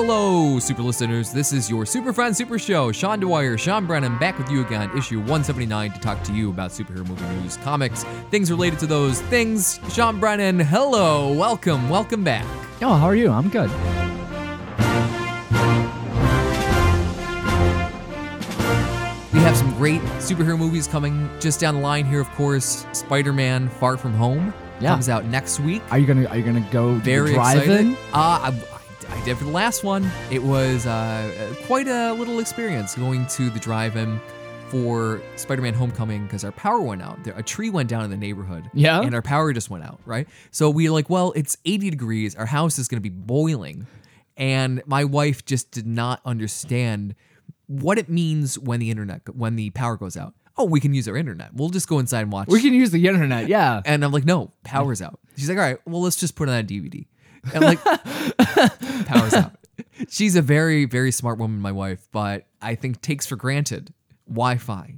Hello, super listeners. This is your Super Friend Super Show. Sean Dwyer, Sean Brennan, back with you again, issue 179, to talk to you about superhero movie news, comics, things related to those things. Sean Brennan, hello, welcome, welcome back. Oh, how are you? I'm good. We have some great superhero movies coming just down the line here, of course. Spider Man Far From Home Yeah. comes out next week. Are you gonna Are you gonna go Very drive-in? excited. Uh, I, I did for the last one. It was uh, quite a little experience going to the drive-in for Spider-Man: Homecoming because our power went out. There, a tree went down in the neighborhood. Yeah? and our power just went out. Right, so we were like, well, it's 80 degrees. Our house is going to be boiling, and my wife just did not understand what it means when the internet when the power goes out. Oh, we can use our internet. We'll just go inside and watch. We can use the internet. Yeah. And I'm like, no, power's out. She's like, all right, well, let's just put it on a DVD. And like, power's out. She's a very, very smart woman, my wife, but I think takes for granted Wi Fi,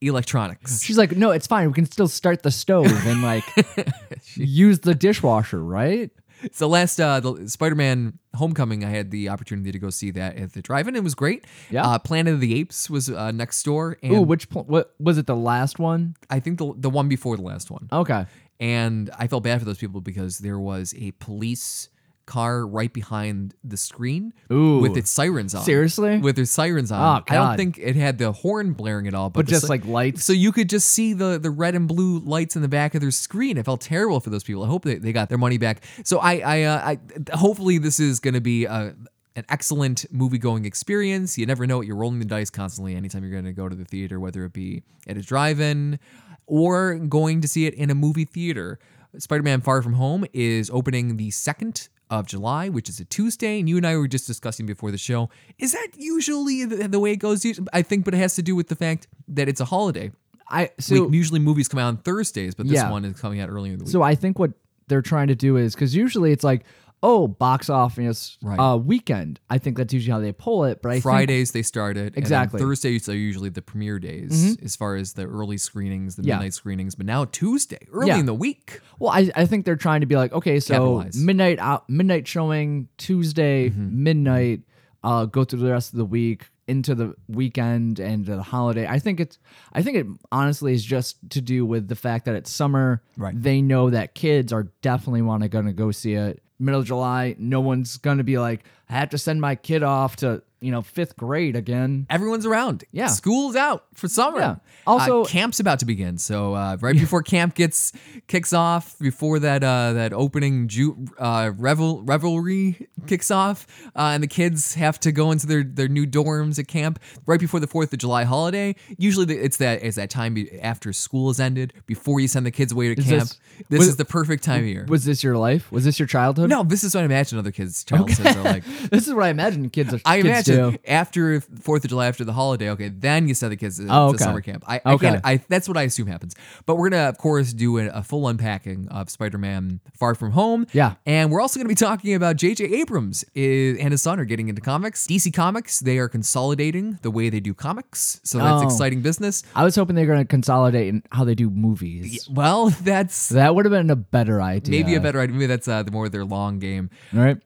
electronics. She's like, no, it's fine. We can still start the stove and like use the dishwasher, right? So last uh, the Spider-Man Homecoming, I had the opportunity to go see that at the drive-in. It was great. Yeah. Uh, Planet of the Apes was uh, next door, and Ooh, which pl- what was it? The last one? I think the the one before the last one. Okay. And I felt bad for those people because there was a police car right behind the screen Ooh. with its sirens on. Seriously? With its sirens on. Oh, God. I don't think it had the horn blaring at all, but, But just si- like lights. so you could just see the the red and blue lights in the back of their screen. I felt terrible for those people. I hope they, they got their money back. So I I, uh, I hopefully this is going to be a an excellent movie going experience. You never know what you're rolling the dice constantly anytime you're going to go to the theater, whether it be at a drive-in or going to see it in a movie theater. Spider-Man Far From Home is opening the second of July, which is a Tuesday, and you and I were just discussing before the show. Is that usually the, the way it goes? I think, but it has to do with the fact that it's a holiday. I so usually movies come out on Thursdays, but this Yeah. one is coming out earlier in the week. so I think what they're trying to do is because usually it's like, oh, box office Right. uh, weekend. I think that's usually how they pull it. But I think Fridays they started. Exactly. And then Thursdays are usually the premiere days as far as the early screenings, the Yeah. midnight screenings. But now Tuesday, early Yeah. in the week. Well, I, I think they're trying to be like, okay, so Capitalize. midnight out, midnight showing Tuesday, Mm-hmm. midnight, uh, go through the rest of the week into the weekend and the holiday. I think it's, I think it honestly is just to do with the fact that it's summer. Right. They know that kids are definitely want to gonna go see it. Middle of July, no one's gonna be like, I have to send my kid off to you know fifth grade again. Everyone's around. Yeah. School's out for summer. Yeah. Also- Uh, camp's about to begin. So uh, right before camp gets kicks off, before that uh, that opening ju- uh, revel revelry kicks off, uh, and the kids have to go into their, their new dorms at camp right before the Fourth of July holiday. Usually the, it's that it's that time after school has ended, before you send the kids away to Is camp. this- This, was- is the perfect time of year. Was this your life? Was this your childhood? no, this is what I imagine other kids' childhoods are like. this is what I imagine kids are. I kids imagine do. after Fourth of July, after the holiday, okay, then you send the kids to, Oh, to summer camp. I, I Okay. can't. I that's what I assume happens. But we're gonna, of course, do a, a full unpacking of Spider-Man: Far From Home. Yeah. and we're also gonna be talking about J.J. Abrams is, and his son are getting into comics. DC Comics they are consolidating the way they do comics, so that's Oh. exciting business. I was hoping they're going to consolidate in how they do movies. Well, that's That would have been a better idea. maybe a better idea. Maybe that's uh, the more their long game. All right.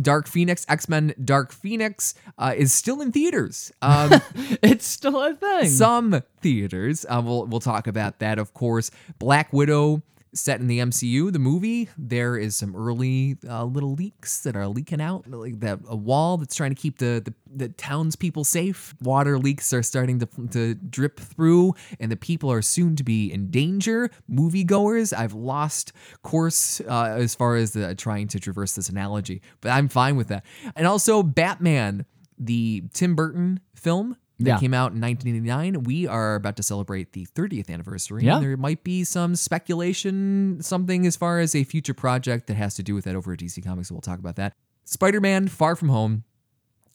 Dark Phoenix, X Men, Dark Phoenix uh, is still in theaters. Um, It's still a thing. some theaters. Uh, we'll we'll talk about that, of course. Black Widow set in the MCU, the movie. There is some early uh, little leaks that are leaking out, like that a wall that's trying to keep the the, the townspeople safe. Water leaks are starting to to drip through, and the people are soon to be in danger. Moviegoers, I've lost course uh, as far as the, trying to traverse this analogy, but I'm fine with that. And also Batman, the Tim Burton film that Yeah. came out in 1989. We are about to celebrate the 30th anniversary. Yeah. And there might be some speculation, something as far as a future project that has to do with that over at DC Comics. So we'll talk about that. Spider Man Far From Home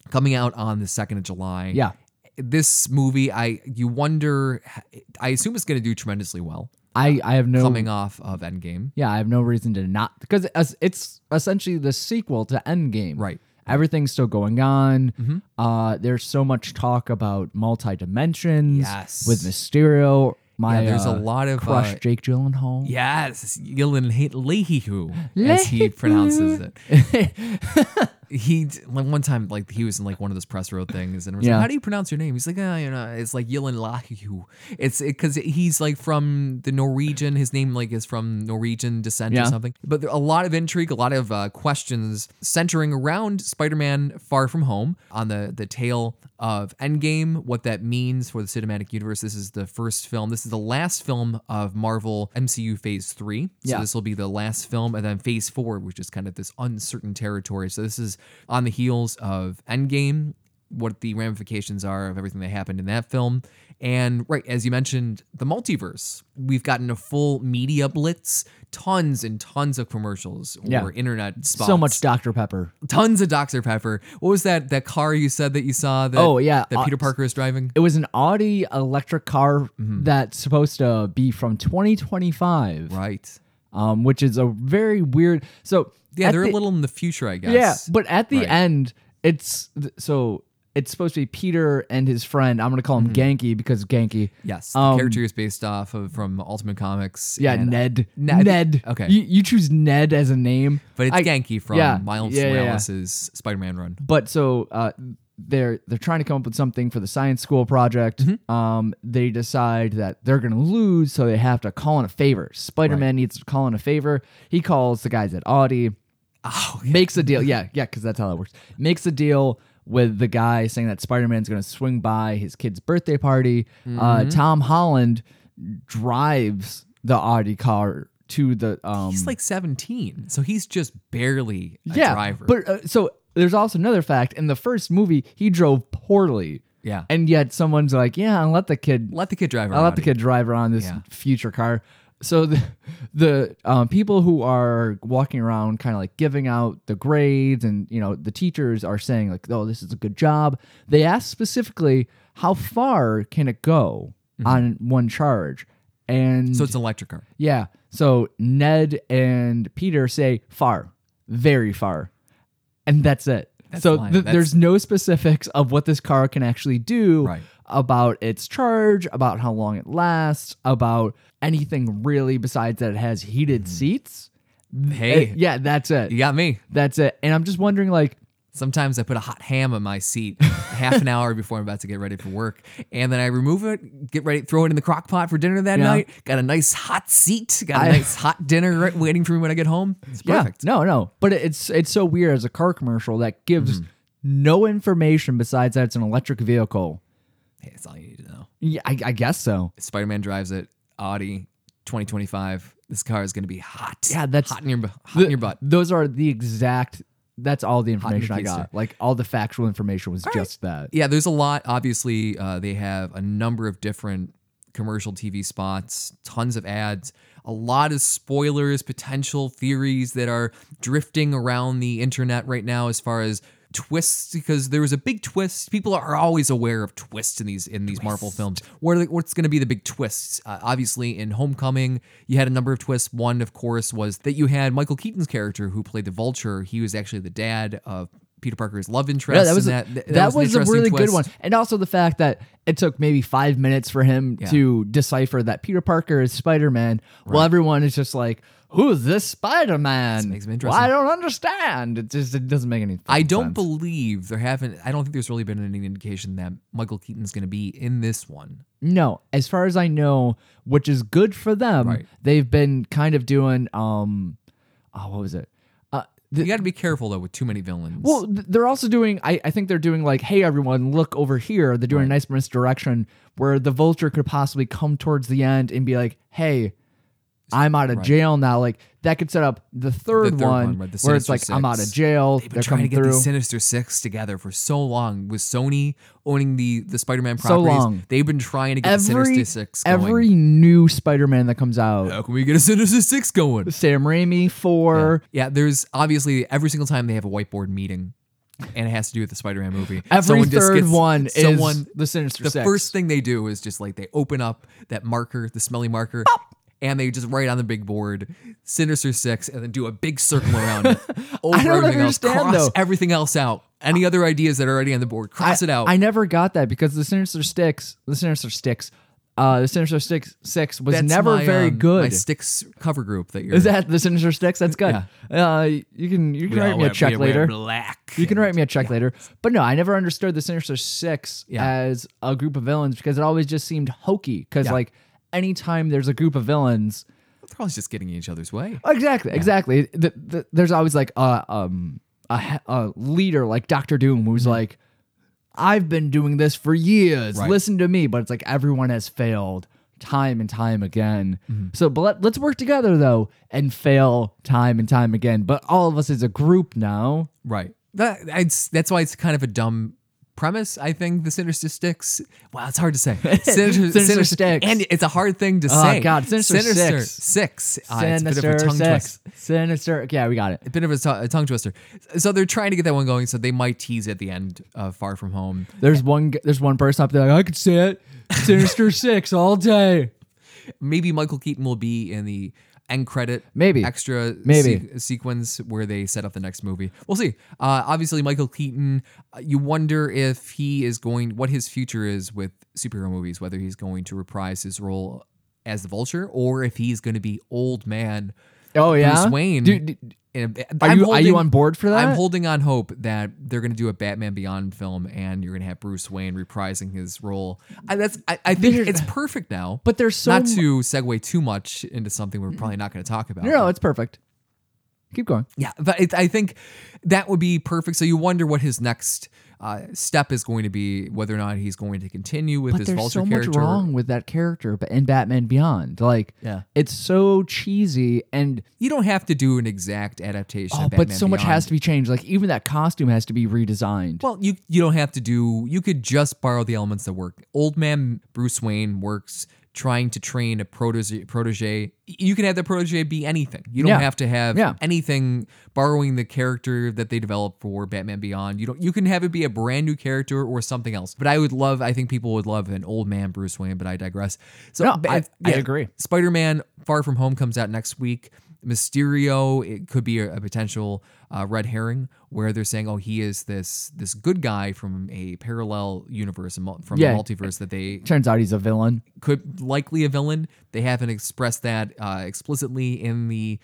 coming out on the 2nd of July. Yeah. This movie, I you wonder, I assume it's going to do tremendously well I, uh, I have no. coming off of Endgame. Yeah, I have no reason to not because it's essentially the sequel to Endgame. Right. Everything's still going on. Mhm. Uh, there's so much talk about multi dimensions. Yes. With Mysterio. My yeah, there's uh, a lot of crush, uh, Jake Gyllenhaal. Yes, Gillen Leahy, as he pronounces it. he like one time like he was in like one of those press road things and was Yeah. like, "How do you pronounce your name?" He's like, "Ah, you know, it's like Yilin Lahu." It's because he's like from the Norwegian. His name like is from Norwegian descent Yeah. or something. But there, a lot of intrigue, a lot of uh, questions centering around Spider-Man: Far From Home on the the tale of Endgame, what that means for the cinematic universe. This is the first film. This is the last film of Marvel MCU Phase Three. So Yeah. this will be the last film, and then Phase Four, which is kind of this uncertain territory. So this is on the heels of Endgame, what the ramifications are of everything that happened in that film, and right as you mentioned, the multiverse. We've gotten a full media blitz, tons and tons of commercials or Yeah. internet spots. So much Dr. Pepper. tons of Dr Pepper. What was that? That car you said that you saw? That, Oh, yeah. that Uh, Peter Parker is driving. It was an Audi electric car Mm-hmm. that's supposed to be from 2025, Right. Um, which is a very weird. So Yeah, they're the- a little in the future, I guess. Yeah, but at the Right. end, it's so it's supposed to be Peter and his friend. I'm gonna call him Mm-hmm. Ganke because Ganke. yes, the Um, character is based off of from Ultimate Comics. Yeah, Ned. Ned. Ned. Okay. You, you choose Ned as a name, but it's I- Ganke from yeah, Miles yeah, yeah, yeah. Spider-Man run. But so uh, they're they're trying to come up with something for the science school project. Mm-hmm. Um, they decide that they're gonna lose, so they have to call in a favor. Spider Man needs to call in a favor. He calls the guys at Audi. Oh, makes a deal. Yeah, yeah, because that's how that works. Makes a deal with the guy saying that Spider Man's going to swing by his kid's birthday party. Uh, Mm-hmm. Tom Holland drives the Audi car to the. Um, he's like 17, so he's just barely a yeah, driver. but uh, so there's also another fact. In the first movie, he drove poorly. yeah, And yet someone's like, yeah, I'll let the kid let the kid drive. I'll let the kid drive around this Yeah. future car. So the the um, people who are walking around, kind of like giving out the grades, and you know the teachers are saying like, "Oh, this is a good job." They ask specifically, "How far can it go on one charge?" And Mm-hmm. So it's an electric car. yeah, so Ned and Peter say far, very far, and that's it. That's so th- there's no specifics of what this car can actually do Right. about its charge, about how long it lasts, about anything really besides that it has heated seats. Hey, Uh, yeah, that's it. you got me. That's it. And I'm just wondering, like, Sometimes I put a hot ham on my seat half an hour before I'm about to get ready for work. And then I remove it, get ready, throw it in the crock pot for dinner that Yeah. night. Got a nice hot seat, got a I- nice hot dinner right, waiting for me when I get home. It's perfect. yeah, no, no. But it's it's so weird as a car commercial that gives Mm-hmm. no information besides that it's an electric vehicle. Hey, that's all you need to know. Yeah, I, I guess so. Spider Man drives it, Audi 2025. This car is going to be hot. Yeah, that's- hot in your, hot The- in your butt. Those are the exact. That's all the information I got. Like all the factual information was just that. Yeah, there's a lot. Obviously, uh, they have a number of different commercial TV spots, tons of ads, a lot of spoilers, potential theories that are drifting around the internet right now as far as twists because there was a big twist. People are always aware of twists in these in these marvel films. What are the, what's going to be the big twists? Uh, obviously in homecoming you had a number of twists. One of course was that you had michael keaton's character who played the vulture. He was actually the dad of peter parker's love interest Yeah, that was and a, that, that, an was a interesting really good one, and also the fact that it took maybe five minutes for him Yeah. to decipher that Peter Parker is Spider Man, while everyone is just like, "Who's this Spider Man?" makes it Well. I don't understand. It just it doesn't make any. Sense. I don't sense. believe there haven't. I don't think there's really been any indication that Michael Keaton's going to be in this one. No, as far as I know, which is good for them. Right. They've been kind of doing um, oh, what was it? The, You got to be careful though with too many villains. Well, they're also doing. I, I think they're doing like, hey everyone, look over here. They're doing a nice misdirection where the vulture could possibly come towards the end and be like, hey, I'm out of Right. jail now. Like that could set up the third, third one, one, right, the where it's like Sinister I'm out of jail. They've been They're trying to get through. the Sinister Six together for so long. With Sony owning the the Spider-Man properties. So long. they've been trying to get the every Sinister Six going. every new Spider-Man that comes out, How can we get a Sinister Six going? Sam Raimi for Yeah, there's obviously every single time they have a whiteboard meeting, and it has to do with the Spider-Man movie. every someone third gets- one someone is the Sinister the Six. first thing they do is just like they open up that marker, the smelly marker, and they just write on the big board Sinister Six, and then do a big circle around it. Over I don't everything else, cross though. everything else out. Any other ideas that are already on the board, cross I, it out. I never got that because the Sinister Sticks, the Sinister Sticks, uh, the Sinister Six Six was That's never my, very um, good. My Sticks cover group that you're. Is that the Sinister Six? That's good. Uh, you can you can write me a check later. Black. You can write me a check later. But no, I never understood the Sinister Six Yeah. as a group of villains because it always just seemed hokey. Because Yeah. like anytime there's a group of villains, They're always just getting in each other's way. exactly, exactly. The, the, there's always like a um a, a leader like Doctor Doom who's like, I've been doing this for years. Right. Listen to me. But it's like everyone has failed time and time again. So, but let, let's work together though and fail time and time again. But all of us as a group now. Right. That it's, that's why it's kind of a dumb premise. I think the Sinister Sticks. Wow, it's hard to say. Sinister, Sinister Sticks. and it's a hard thing to say. Oh, say. God, Sinister Six. Six. Ah, it's a bit of Sinister a tongue Six. twist. Sinister. Yeah, we got it. A bit of a, tongue twister. So they're trying to get that one going. So they might tease at the end of Far From Home. There's one. There's one person up there. Like, I could say it. Sinister Six all day. Maybe Michael Keaton will be in the end credit Maybe. extra Maybe. se- sequence where they set up the next movie. We'll see. Uh, obviously, Michael Keaton. uh, You wonder if he is going, what his future is with superhero movies. Whether he's going to reprise his role as the Vulture or if he's going to be old man Oh yeah. Bruce Wayne. Dude, And are you are you on board for that? I'm holding on hope that they're going to do a Batman Beyond film, and you're going to have Bruce Wayne reprising his role. I, that's I, I think it's perfect now. but there's so not mu- to segue too much into something we're probably not going to talk about. no, no, it's perfect. Keep going. Yeah, but it, I think that would be perfect. So you wonder what his next uh, step is going to be, whether or not he's going to continue with But his there's Vulture so much character. wrong with that character, but in Batman Beyond, like, Yeah. it's so cheesy and You don't have to do an exact adaptation. oh, but so much has to be changed. Like even that costume has to be redesigned. Well, you you don't have to do. You could just borrow the elements that work. Old man Bruce Wayne works trying to train a protege. Protege. You can have the protege be anything. You don't Yeah. have to have Yeah. anything borrowing the character that they developed for Batman Beyond. You don't. You can have it be a brand new character or something else. But I would love. I think people would love an old man Bruce Wayne. But I digress. So No, I- I agree. Spider Man Far From Home comes out next week. Mysterio, it could be a, a potential uh, red herring where they're saying, oh, he is this this good guy from a parallel universe, a from Yeah. the multiverse that they Turns out he's a villain. could likely a villain. They haven't expressed that uh, explicitly in the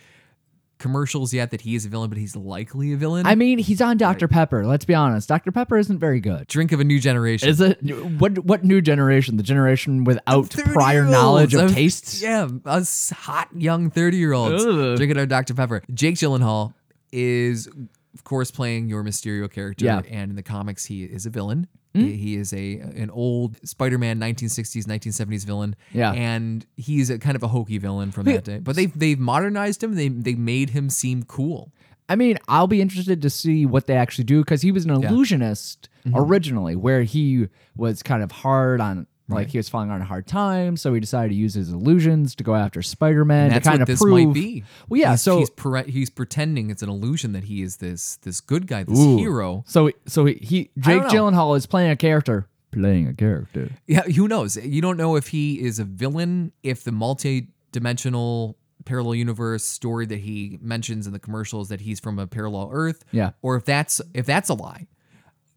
commercials yet that he is a villain, but he's likely a villain. I mean, he's on Dr. Pepper. Let's be honest. Dr. Pepper isn't very good. Drink of a new generation. Is it what what new generation? The generation without prior knowledge of tastes? Yeah, us hot young 30 year olds Ugh. drinking our Dr. Pepper. Jake Gyllenhaal is, of course, playing your Mysterio character. Yeah. And in the comics, he is a villain. He, he is a an old Spider-Man 1960s 1970s villain. Yeah. and he's a kind of a hokey villain from that day. But they've they've modernized him. They they made him seem cool. I mean, I'll be interested to see what they actually do because he was an illusionist Mm-hmm. originally, where he was kind of hard on. Like he was falling on a hard time, so he decided to use his illusions to go after Spider-Man And to that's kind what of this prove. might be. Well, yeah. He's, so he's pre- he's pretending it's an illusion that he is this this good guy, this Ooh. hero. So so he, he Jake. Gyllenhaal is playing a character, playing a character. Yeah, who knows? You don't know if he is a villain, if the multi-dimensional parallel universe story that he mentions in the commercials that he's from a parallel Earth, Yeah. or if that's if that's a lie.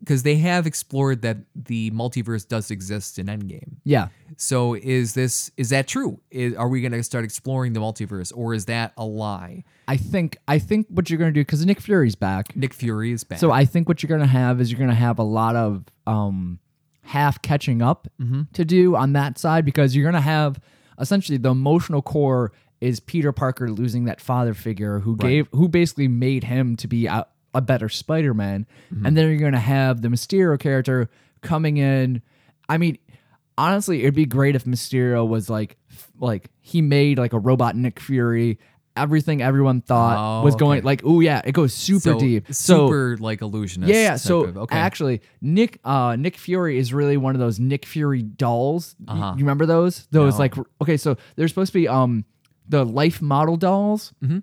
Because they have explored that the multiverse does exist in Endgame. Yeah. So is this is that true? Is, are we going to start exploring the multiverse, or is that a lie? I think I think what you're gonna do because Nick Fury's back. Nick Fury is back. So I think what you're gonna have is you're gonna have a lot of um half catching up Mm-hmm. to do on that side because you're gonna have essentially the emotional core is Peter Parker losing that father figure who gave who basically made him to be a, a better Spider-Man, Mm-hmm. and then you're gonna have the Mysterio character coming in. I mean, honestly, it'd be great if Mysterio was like like he made like a robot Nick Fury. Everything everyone thought Oh, was going okay. like, oh yeah, it goes super so deep. So super like illusionist. yeah, yeah. So of- okay. actually, Nick uh, Nick Fury is really one of those Nick Fury dolls. Uh-huh. You remember those? Those No. like okay, so they're supposed to be um the life model dolls, Mm-hmm.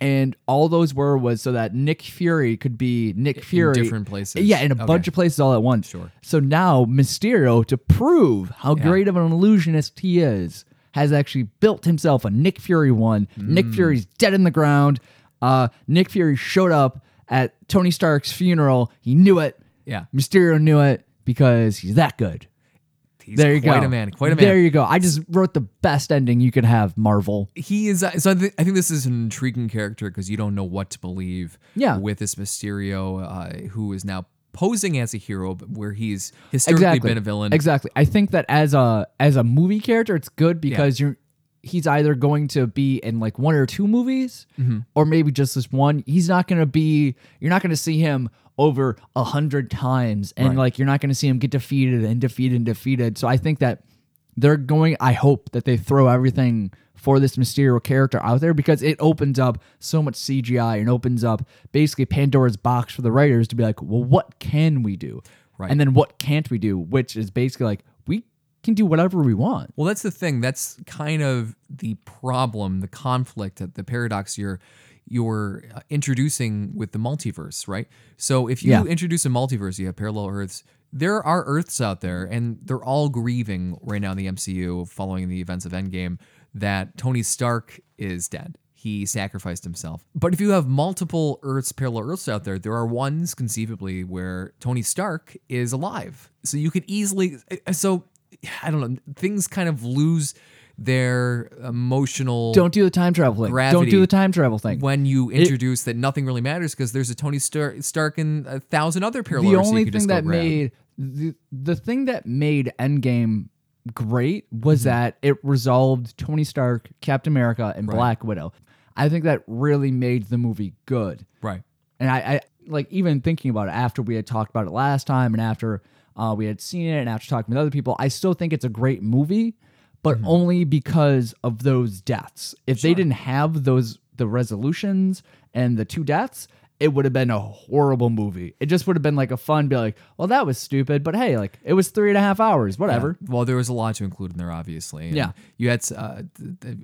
And all those were was so that Nick Fury could be Nick Fury different places. Yeah, in a Okay. bunch of places all at once. Sure. So now Mysterio, to prove how great of an illusionist he is, has actually built himself a Nick Fury one. Nick Mm. Fury's dead in the ground. Uh, Nick Fury showed up at Tony Stark's funeral. He knew it. Yeah. Mysterio knew it because he's that good. He's there you quite go. a man. Quite a man. There you go. I just wrote the best ending you could have, Marvel. he is uh, so I, th- I think this is an intriguing character because you don't know what to believe Yeah. with this mysterio uh, who is now posing as a hero but where he's historically exactly. been a villain Exactly. I think that as a as a movie character, it's good because you're he's either going to be in like one or two movies, Mm-hmm. or maybe just this one. He's not going to be. You're not going to see him over a hundred times, and Right. like you're not going to see him get defeated and defeated and defeated. So I think that they're going. I hope that they throw everything for this Mysterio character out there because it opens up so much CGI and opens up basically Pandora's box for the writers to be like, well, what can we do? Right. And then what can't we do? Which is basically like we can do whatever we want. Well, that's the thing. That's kind of the problem, the conflict, the paradox you're you're uh, introducing with the multiverse, right? So if you Yeah. introduce a multiverse, you have parallel Earths. There are Earths out there, and they're all grieving right now in the MCU following the events of Endgame that Tony Stark is dead. He sacrificed himself. But if you have multiple Earths, parallel Earths out there, there are ones conceivably where Tony Stark is alive. So you could easily. So I don't know. Things kind of lose their emotional. Don't do the time travel thing. Don't do the time travel thing. when you introduce that nothing really matters because there's a Tony Star- Stark and a thousand other parallel the only thing that grab. made the, the thing that made Endgame great was Mm-hmm. that it resolved Tony Stark, Captain America, and Black Widow. I think that really made the movie good. right. And I, I like even thinking about it after we had talked about it last time and after uh, we had seen it and after talking with other people, I still think it's a great movie, but Mm-hmm. only because of those deaths. If they didn't have those the resolutions and the two deaths, it would have been a horrible movie. It just would have been like a fun, be like, well, that was stupid, but hey, like it was three and a half hours, whatever. Well, there was a lot to include in there, obviously. and Yeah. You had uh,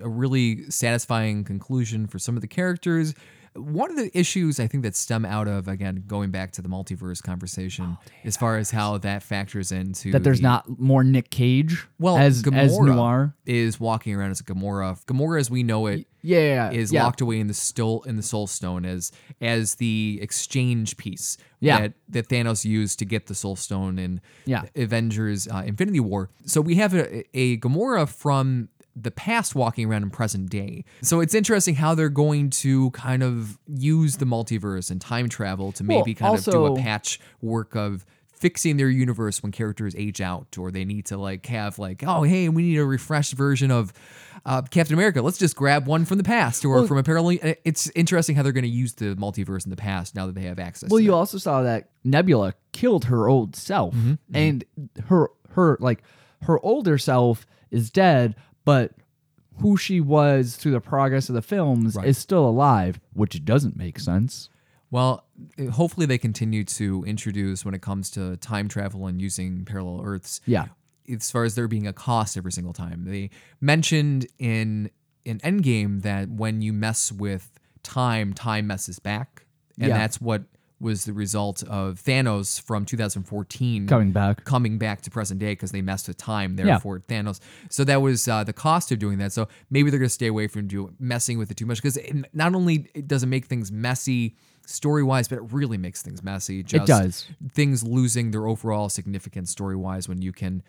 a really satisfying conclusion for some of the characters. One of the issues I think that stem out of, again, going back to the multiverse conversation, as far as how that factors into That there's the- not more Nick Cage well, as Gamora as Noir. is walking around as a Gamora. Gamora, as we know it, Yeah, is yeah. locked away in the still in the Soul Stone as as the exchange piece Yeah. that that Thanos used to get the Soul Stone in Yeah. Avengers uh, Infinity War. So we have a, a Gamora from the past walking around in present day. So it's interesting how they're going to kind of use the multiverse and time travel to maybe kind of do a also- patchwork of fixing their universe when characters age out or they need to like have like oh hey we need a refreshed version of uh, Captain America let's just grab one from the past or from a parallel it's interesting how they're going to use the multiverse in the past now that they have access Well, you that. also saw that Nebula killed her old self, Mm-hmm, and her her like her older self is dead, but who she was through the progress of the films Right. is still alive, which doesn't make sense. Well, uh, hopefully they continue to introduce when it comes to time travel and using parallel Earths. Yeah. As far as there being a cost every single time, they mentioned in in Endgame that when you mess with time, time messes back, and Yeah. that's what was the result of Thanos from 2014 Coming back. coming back to present day because they messed with time. Therefore, Thanos. So that was uh, the cost of doing that. So maybe they're going to stay away from do, messing with it too much because not only it doesn't make things messy story wise, but it really makes things messy. Just does. Things losing their overall significance story wise when you can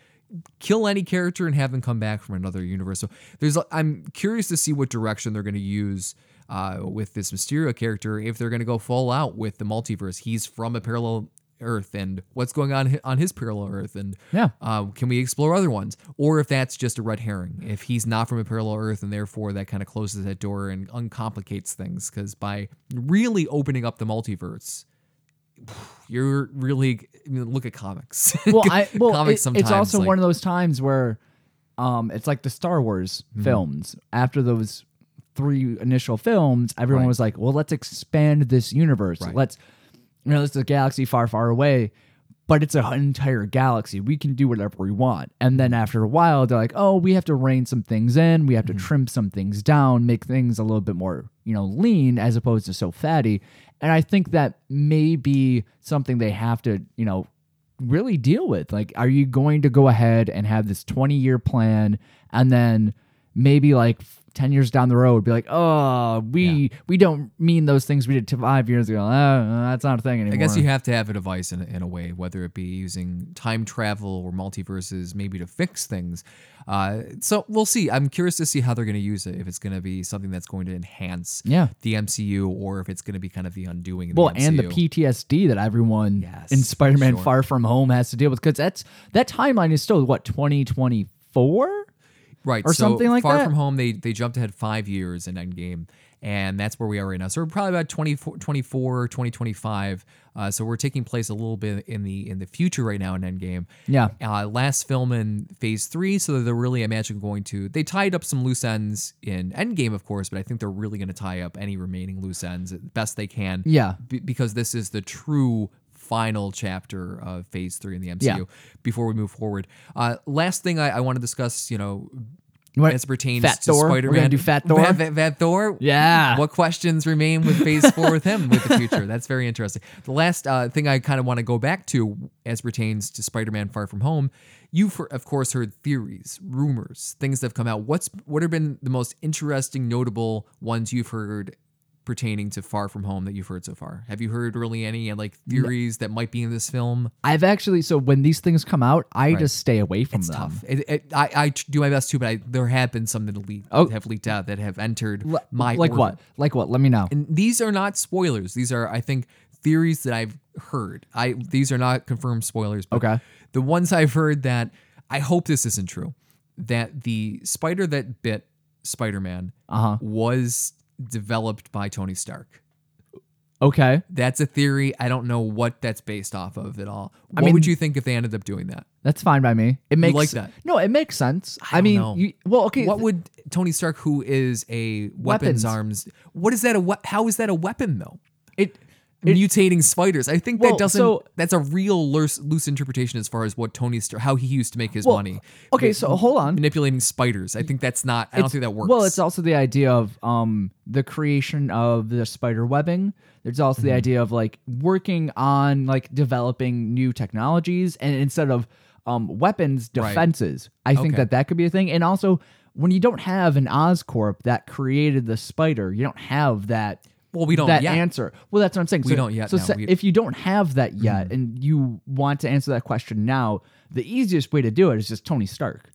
kill any character and have them come back from another universe. So there's I'm curious to see what direction they're going to use uh, with this Mysterio character if they're going to go full out with the multiverse. He's from a parallel Earth, and what's going on on his parallel Earth, and Yeah. uh, can we explore other ones, or if that's just a red herring? If he's not from a parallel Earth, and therefore that kind of closes that door and uncomplicates things, because by really opening up the multiverse. You're really I mean, look at comics. Well, I well, comics it- it's also like- one of those times where, um, it's like the Star Wars Mm-hmm. films. After those three initial films, everyone Right. was like, "Well, let's expand this universe. Right. Let's, you know, this is a galaxy far, far away." But it's an entire galaxy. We can do whatever we want. And then after a while, they're like, "Oh, we have to rein some things in. We have Mm-hmm. to trim some things down, make things a little bit more, you know, lean as opposed to so fatty." And I think that may be something they have to, you know, really deal with. Like, are you going to go ahead and have this 20 year plan and then maybe like 10 years down the road be like, "Oh, we we don't mean those things we did to 5 years ago." Uh, that's not a thing anymore. I guess you have to have a device in, a- in a way, whether it be using time travel or multiverses, maybe to fix things. Uh, so we'll see. I'm curious to see how they're going to use it. If it's going to be something that's going to enhance Yeah. the MCU, or if it's going to be kind of the undoing. Of the well, and the PTSD that everyone Yes, in Spider-Man sure. Far From Home has to deal with cuz that's that timeline is still what 2024? Right or so something like far that? from home they they jumped ahead five years in endgame and that's where we are right now so we're probably about 24 24 2025 uh, so we're taking place a little bit in the in the future right now in endgame Yeah. uh, last film in phase three so they're really imagine going to they tied up some loose ends in endgame of course but i think they're really going to tie up any remaining loose ends best they can Yeah. be- because this is the true final chapter of phase three in the MCU Yeah. before we move forward. Uh, last thing I, I want to discuss, you know, want as pertains Fat to Thor? We're Spider-Man. gonna do Fat Thor? Fat, Fat- Fat Thor? Yeah. What questions remain with phase four with him with the future? That's very interesting. The last uh, thing I kind of want to go back to as pertains to Spider-Man Far From Home, you've of course heard theories, rumors, things that have come out. What's what have been the most interesting, notable ones you've heard pertaining to Far From Home that you've heard so far? Have you heard really any uh, like theories that might be in this film? I've actually so when these things come out, I Right. just stay away from It's them. tough. It, it, I, I do my best too, but I, there have been some that leak, Oh. have leaked out that have entered L- my like orbit. what? Like what? Let me know. And these are not spoilers. These are, I think, theories that I've heard. I these are not confirmed spoilers. But Okay. The ones I've heard that I hope this isn't true. That the spider that bit Spider-Man Uh-huh. was developed by Tony Stark. Okay. That's a theory. I don't know what that's based off of at all. What mean- would you think if they ended up doing that? That's fine by me. It makes like that? No, it makes sense. I, don't mean. You, well, okay. What would Tony Stark, who is a weapons, Weapons. arms, what is that a we- how is that a weapon though? it Mutating spiders. I think Well, that doesn't. so- that's a real loose, loose interpretation as far as what Tony how he used to make his Well, money. okay, so hold on. Manipulating spiders. I think that's not. I don't think that works. Well, it's also the idea of um the creation of the spider webbing. There's also Mm-hmm. the idea of like working on like developing new technologies and instead of um weapons Right. defenses. I think Okay. that that could be a thing. And also when you don't have an Oscorp that created the spider, you don't have that Well, we don't that yet. answer. Well, that's what I'm saying. We so, don't yet, So no, sa- we- Mm-hmm. if you don't have that yet, and you want to answer that question now, the easiest way to do it is just Tony Stark.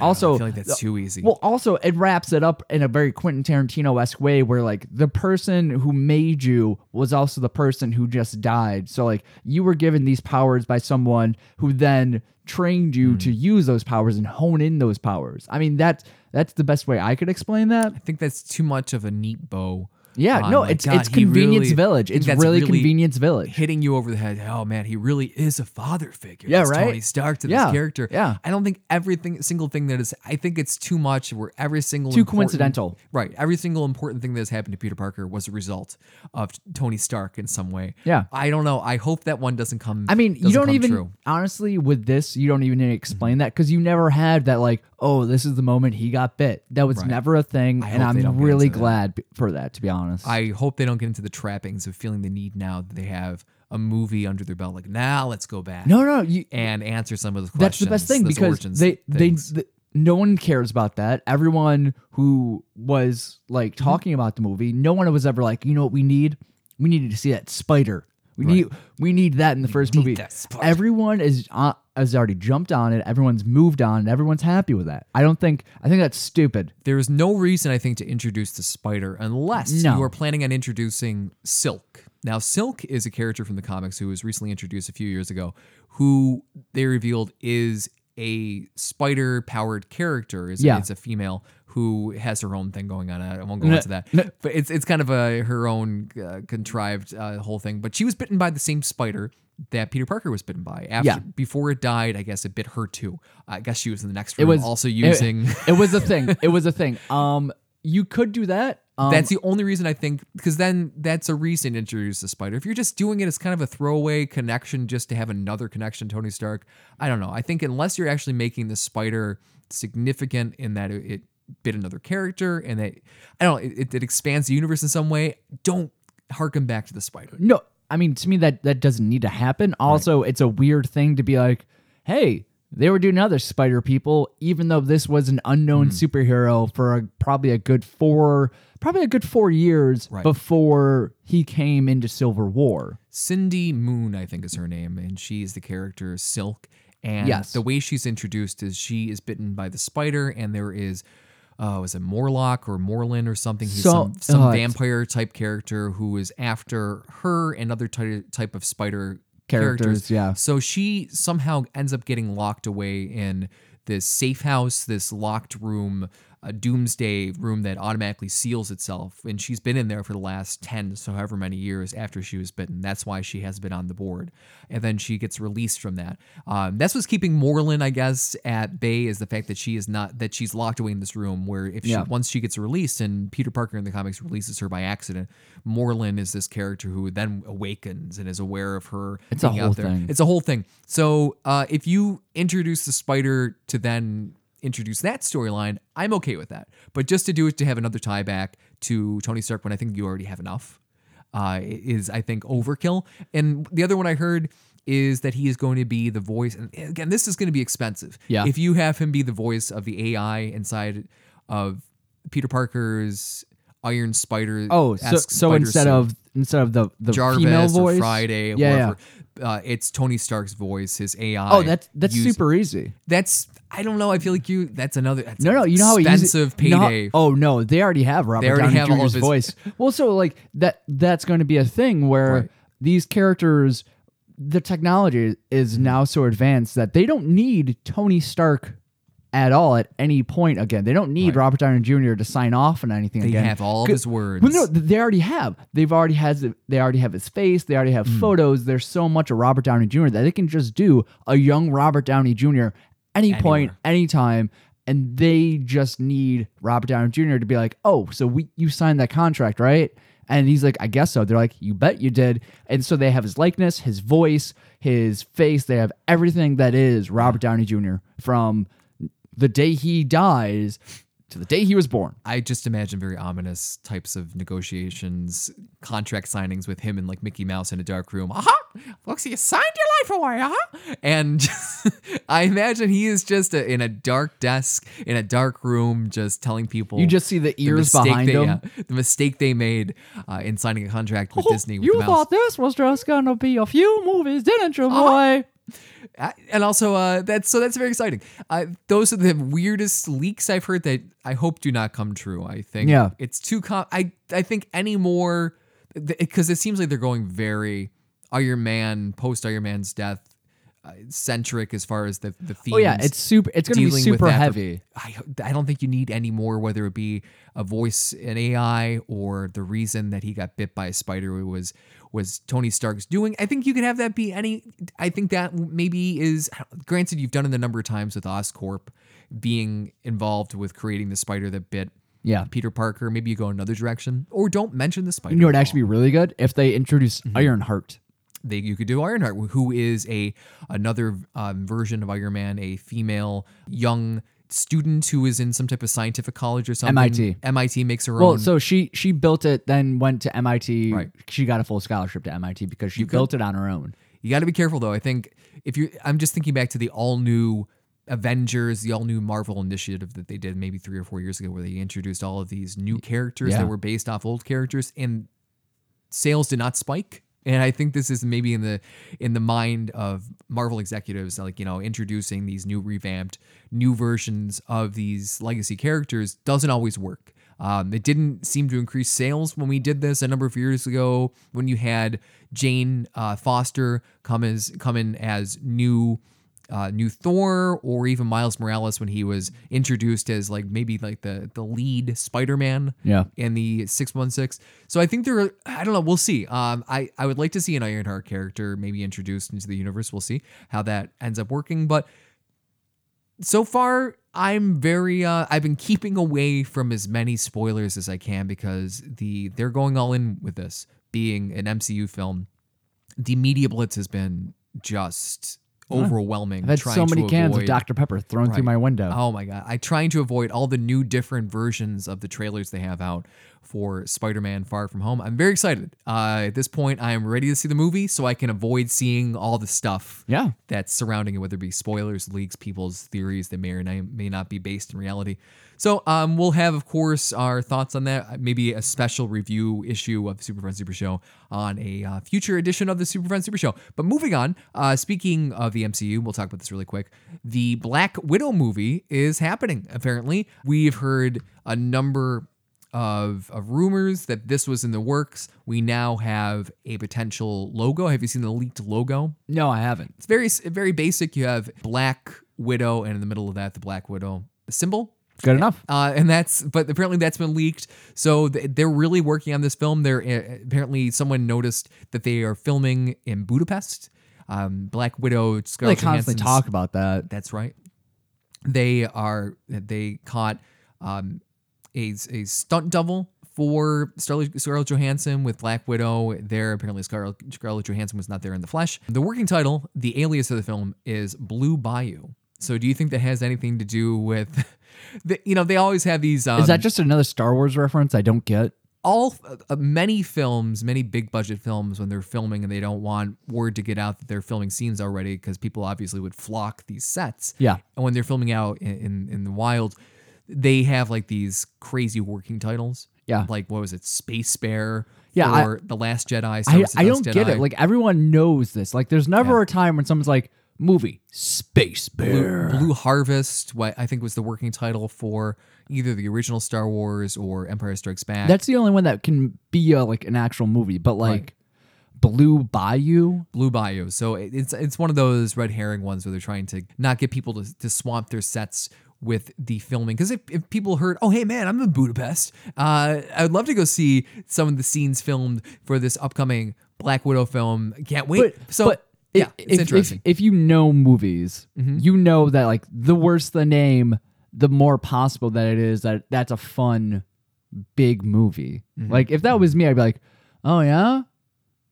Also, I feel like that's too easy. well, also it wraps it up in a very Quentin Tarantino esque way, where like the person who made you was also the person who just died. So like you were given these powers by someone who then trained you Hmm. to use those powers and hone in those powers. I mean that's that's the best way I could explain that. I think that's too much of a neat bow. Yeah, on, no, like, it's God, it's convenience really- village. It's that's really, convenience village. hitting you over the head. Oh man, he really is a father figure. Yeah, right? Tony Stark to Yeah, this character. yeah. I don't think everything single thing that is. I think it's too much. Where every single Too coincidental. Right. Every single important thing that has happened to Peter Parker was a result of Tony Stark in some way. Yeah. I don't know. I hope that one doesn't come. I mean, you don't even True. honestly with this, you don't even need to explain that because you never had that like, oh, this is the moment he got bit. That was Right. never a thing, I and hope they don't I'm get really into that. glad b- for that. To be honest, I hope they don't get into the trappings of feeling the need now that they have a movie under their belt. Like now, let's go back. no, no, you, And answer some of those questions. that's the best thing those because origins they they things. th- no one cares about that. Everyone who was like Mm-hmm. talking about the movie, no one was ever like, you know what we need? We needed to see that spider. We need we need that in the first movie. Everyone is uh, has already jumped on it. Everyone's moved on. And everyone's happy with that. I don't think I think that's stupid. There's no reason, I think, to introduce the spider unless No. you are planning on introducing Silk. Now, Silk is a character from the comics who was recently introduced a few years ago, who they revealed is a spider powered character. Is Yeah. It's a female who has her own thing going on. I won't go into that. But it's, it's kind of a her own uh, contrived uh, whole thing. But she was bitten by the same spider that Peter Parker was bitten by. After, Yeah. Before it died, I guess it bit her too. I guess she was in the next It room was also using. It, was a thing. It was a thing. Um, you could do that. Um, that's the only reason I think because then that's a reason to introduce the spider. If you're just doing it as kind of a throwaway connection just to have another connection to Tony Stark, I don't know. I think unless you're actually making the spider significant in that it, it bit another character and that I don't know, it, it expands the universe in some way, don't harken back to the spider. No, I mean to me that that doesn't need to happen. Also, it's a weird thing to be like, "Hey, they were doing other Spider People, even though this was an unknown mm-hmm. superhero for a, probably a good four, probably a good four years Right. before he came into Civil War. Cindy Moon, I think is her name, and she's the character Silk. And Yes. the way she's introduced is she is bitten by the spider, and there is, uh, was it Morlock or Morlin or something? He's So- some, some uh, vampire type character who is after her and other ty- type of spider Characters, yeah. So she somehow ends up getting locked away in this safe house, this locked room, a doomsday room that automatically seals itself. And she's been in there for the last 10, so however many years after she was bitten. That's why she has been on the board. And then she gets released from that. Um, that's what's keeping Morlun, I guess, at bay is the fact that she is not, that she's locked away in this room where if she, Yeah. once she gets released and Peter Parker in the comics releases her by accident, Morlun is this character who then awakens and is aware of her It's a whole thing. It's a whole thing. So uh, if you introduce the spider to then introduce that storyline, I'm okay with that. But just to do it to have another tie back to Tony Stark when I think you already have enough uh, is I think overkill. And the other one I heard is that he is going to be the voice. And again, this is going to be expensive. Yeah. If you have him be the voice of the AI inside of Peter Parker's Iron Spider. Oh, so so instead of instead of the the female Jarvis or voice, Friday, yeah, yeah. uh, it's Tony Stark's voice, his AI. Oh, that's that's use- super easy. That's I don't know. I feel like you. That's another. That's No, no, you know how expensive easy, you know payday. oh no, they already have Robert already Downey have all Jr.'s of his- voice. Well, so like that that's going to be a thing where Right. these characters, the technology is now so advanced that they don't need Tony Stark at all at any point again. They don't need Right. Robert Downey Jr. to sign off on anything They again. have all of his words. Well, no, they already have. They've already has. They already have his face. They already have Hmm. photos. There's so much of Robert Downey Jr. that they can just do a young Robert Downey Jr. any point, Anywhere. anytime, and they just need Robert Downey Jr. to be like, "Oh, so we you signed that contract, right?" And he's like, "I guess so." They're like, "You bet you did." And so they have his likeness, his voice, his face. They have everything that is Robert Downey Jr. from the day he dies to the day he was born. I just imagine very ominous types of negotiations, contract signings with him and like Mickey Mouse in a dark room. Aha! Like you signed your life away, huh? And just, I imagine he is just a, in a dark desk in a dark room, just telling people You just see the ears mistake behind they, him. yeah, the mistake they made uh, in signing a contract with Disney. With you the thought this was just gonna be a few movies, didn't you, Uh-huh. boy? Uh, and also uh, that's so that's very exciting. Uh, those are the weirdest leaks I've heard that I hope do not come true. I think Yeah. it's too com- I I think any more because it seems like they're going very Iron Man post Iron Man's death uh, centric as far as the the themes. Oh yeah, it's super. It's gonna be super for- heavy. I, I don't think you need any more, whether it be a voice, an AI, or the reason that he got bit by a spider was was Tony Stark's doing. I think you can have that be any. I think that maybe is granted. You've done it a number of times with Oscorp being involved with creating the spider that bit Yeah. Peter Parker. Maybe you go another direction, or don't mention the spider. You know, it'd actually be really good if they introduce Mm-hmm. Ironheart. they you could do Ironheart, who is a another um, version of Iron Man, a female young student who is in some type of scientific college or something. MIT. MIT makes her own Well, own. so she she built it, then went to MIT. Right. She got a full scholarship to MIT because she built it on her own. you got to be careful though. I think if you, I'm just thinking back to the all new Avengers, the all new Marvel initiative that they did maybe three or four years ago, where they introduced all of these new characters Yeah. that were based off old characters, and sales did not spike. And I think this is maybe in the in the mind of Marvel executives, like you know, introducing these new revamped, new versions of these legacy characters doesn't always work. Um, it didn't seem to increase sales when we did this a number of years ago. When you had Jane uh, Foster come as come in as new uh, new Thor, or even Miles Morales when he was introduced as like maybe like the the lead Spider Man Yeah. in the 616. So I think there are, I don't know, we'll see. Um, I, I would like to see an Ironheart character maybe introduced into the universe. We'll see how that ends up working. But so far, I'm very, uh, I've been keeping away from as many spoilers as I can because the they're going all in with this being an MCU film. The media blitz has been just overwhelming. I've had so many cans of Dr. Pepper thrown Right. through my window. Oh my god! I trying to avoid all the new different versions of the trailers they have out for Spider-Man: Far From Home. I'm very excited. Uh, at this point, I am ready to see the movie, so I can avoid seeing all the stuff Yeah. that's surrounding it, whether it be spoilers, leaks, people's theories that may or may may not be based in reality. So um, we'll have, of course, our thoughts on that. Maybe a special review issue of Super Friends Super Show on a uh, future edition of the Super Friends Super Show. But moving on, uh, speaking of the MCU, we'll talk about this really quick. The Black Widow movie is happening. Apparently, we've heard a number of, of rumors that this was in the works. We now have a potential logo. Have you seen the leaked logo? No, I haven't. It's very very basic. You have Black Widow, and in the middle of that, the Black Widow symbol. Good enough. Uh, and that's, but apparently that's been leaked. So th- they're really working on this film. They're uh, apparently someone noticed that they are filming in Budapest. Um, Black Widow, They Scarlett constantly Johansson's- talk about that. That's right. They are they caught um, a a stunt double for Scarlett, Scarlett Johansson with Black Widow. There apparently Scarlett, Scarlett Johansson was not there in the flesh. The working title, the alias of the film, is Blue Bayou. So do you think that has anything to do with? The, you know, they always have these. Um, Is that just another Star Wars reference I don't get? all uh, many films, many big budget films, when they're filming and they don't want word to get out that they're filming scenes already, because people obviously would flock these sets. Yeah. And when they're filming out in, in, in the wild, they have like these crazy working titles. Yeah. Like what was it, Space Bear? Yeah, I- Or The Last Jedi. I, Star Wars The I don't get it. Like everyone knows this. Like there's never a time when someone's like, movie, Space Bear. Blue, Blue Harvest, what I think was the working title for either the original Star Wars or Empire Strikes Back. That's the only one that can be a, like an actual movie. But like Blue Bayou, Blue Bayou. So it- it's it's one of those red herring ones where they're trying to not get people to, to swamp their sets with the filming. Because if, if people heard, oh hey man, I'm in Budapest, uh, I'd love to go see some of the scenes filmed for this upcoming Black Widow film. Can't wait. But so but yeah, if, it's interesting. If, if you know movies, you know that like the worse the name, the more possible that it is that that's a fun big movie. Like if that was me, I'd be like, oh yeah,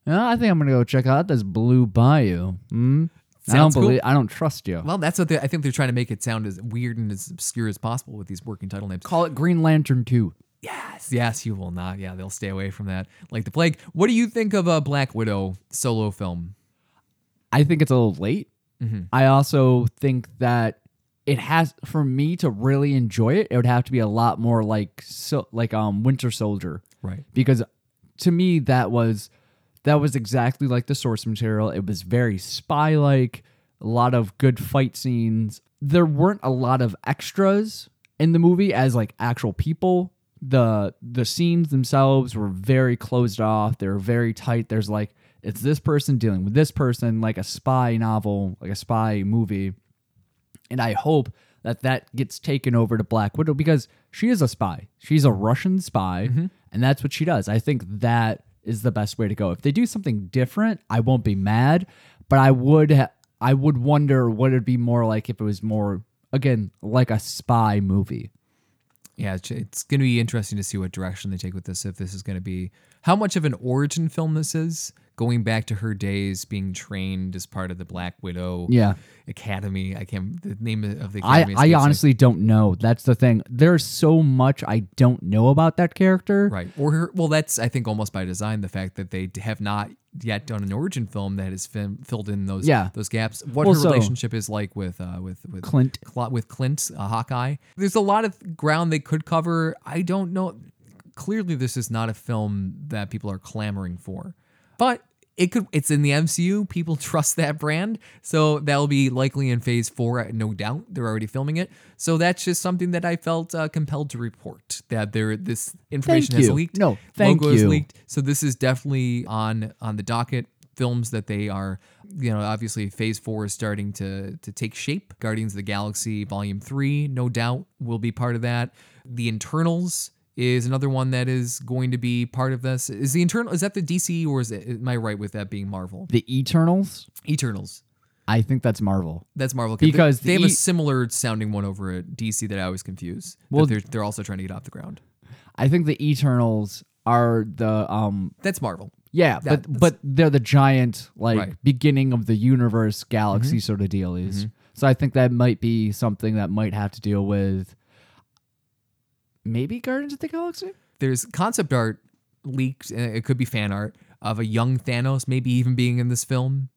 yeah, I think I'm gonna go check out this Blue Bayou. Hmm? I don't Sounds cool. believe. I don't trust you. well, that's what they, I think they're trying to make it sound as weird and as obscure as possible with these working title names. Call it Green Lantern Two. Yes, yes, you will not. Yeah, they'll stay away from that like the plague. What do you think of a Black Widow solo film? I think it's a little late. I also think that it has for me to really enjoy it. It would have to be a lot more like so like um Winter Soldier. Right. because to me that was that was exactly like the source material. It was very spy like a lot of good fight scenes. There weren't a lot of extras in the movie as like actual people. The the scenes themselves were very closed off. They were very tight. There's like it's this person dealing with this person like a spy novel like a spy movie. And I hope that that gets taken over to Black Widow because she is a spy. She's a Russian spy, mm-hmm. and that's what she does. I think that is the best way to go. If they do something different, I won't be mad, but I would ha- I would wonder what it'd be more like if it was more again like a spy movie. Yeah, it's, it's going to be interesting to see what direction they take with this. If this is going to be how much of an origin film this is, going back to her days being trained as part of the Black Widow Yeah. Academy. I can't the name of the I, academy. I me. honestly don't know. That's the thing. There's so much I don't know about that character. right or her. Well, that's I think almost by design the fact that they have not yet done an origin film that has fin- filled in those Yeah. those gaps. What Well, her so- relationship is like with uh, with with Clint. Cl- with Clint uh, Hawkeye. There's a lot of ground they could cover. I don't know. Clearly, this is not a film that people are clamoring for, but it could. It's in the MCU. People trust that brand, so that'll be likely in Phase Four, no doubt. They're already filming it, so that's just something that I felt uh, compelled to report that there this information Thank has you. leaked. No, thank Logo is you. leaked, so this is definitely on on the docket films that they are you know obviously phase four is starting to to take shape guardians of the galaxy volume three no doubt will be part of that the internals is another one that is going to be part of this is the internal is that the dc or is it am i right with that being marvel The Eternals. eternals I think that's Marvel. that's marvel Because they, the have a E- similar sounding one over at dc that i always confuse Well- they're, they're also trying to get off the ground I think the Eternals are the um that's marvel yeah, That- but but they're the giant like Right. beginning of the universe galaxy sort of dealies. So I think that might be something that might have to deal with maybe Guardians of the Galaxy. there's concept art leaked. It could be fan art of a young Thanos, maybe even being in this film.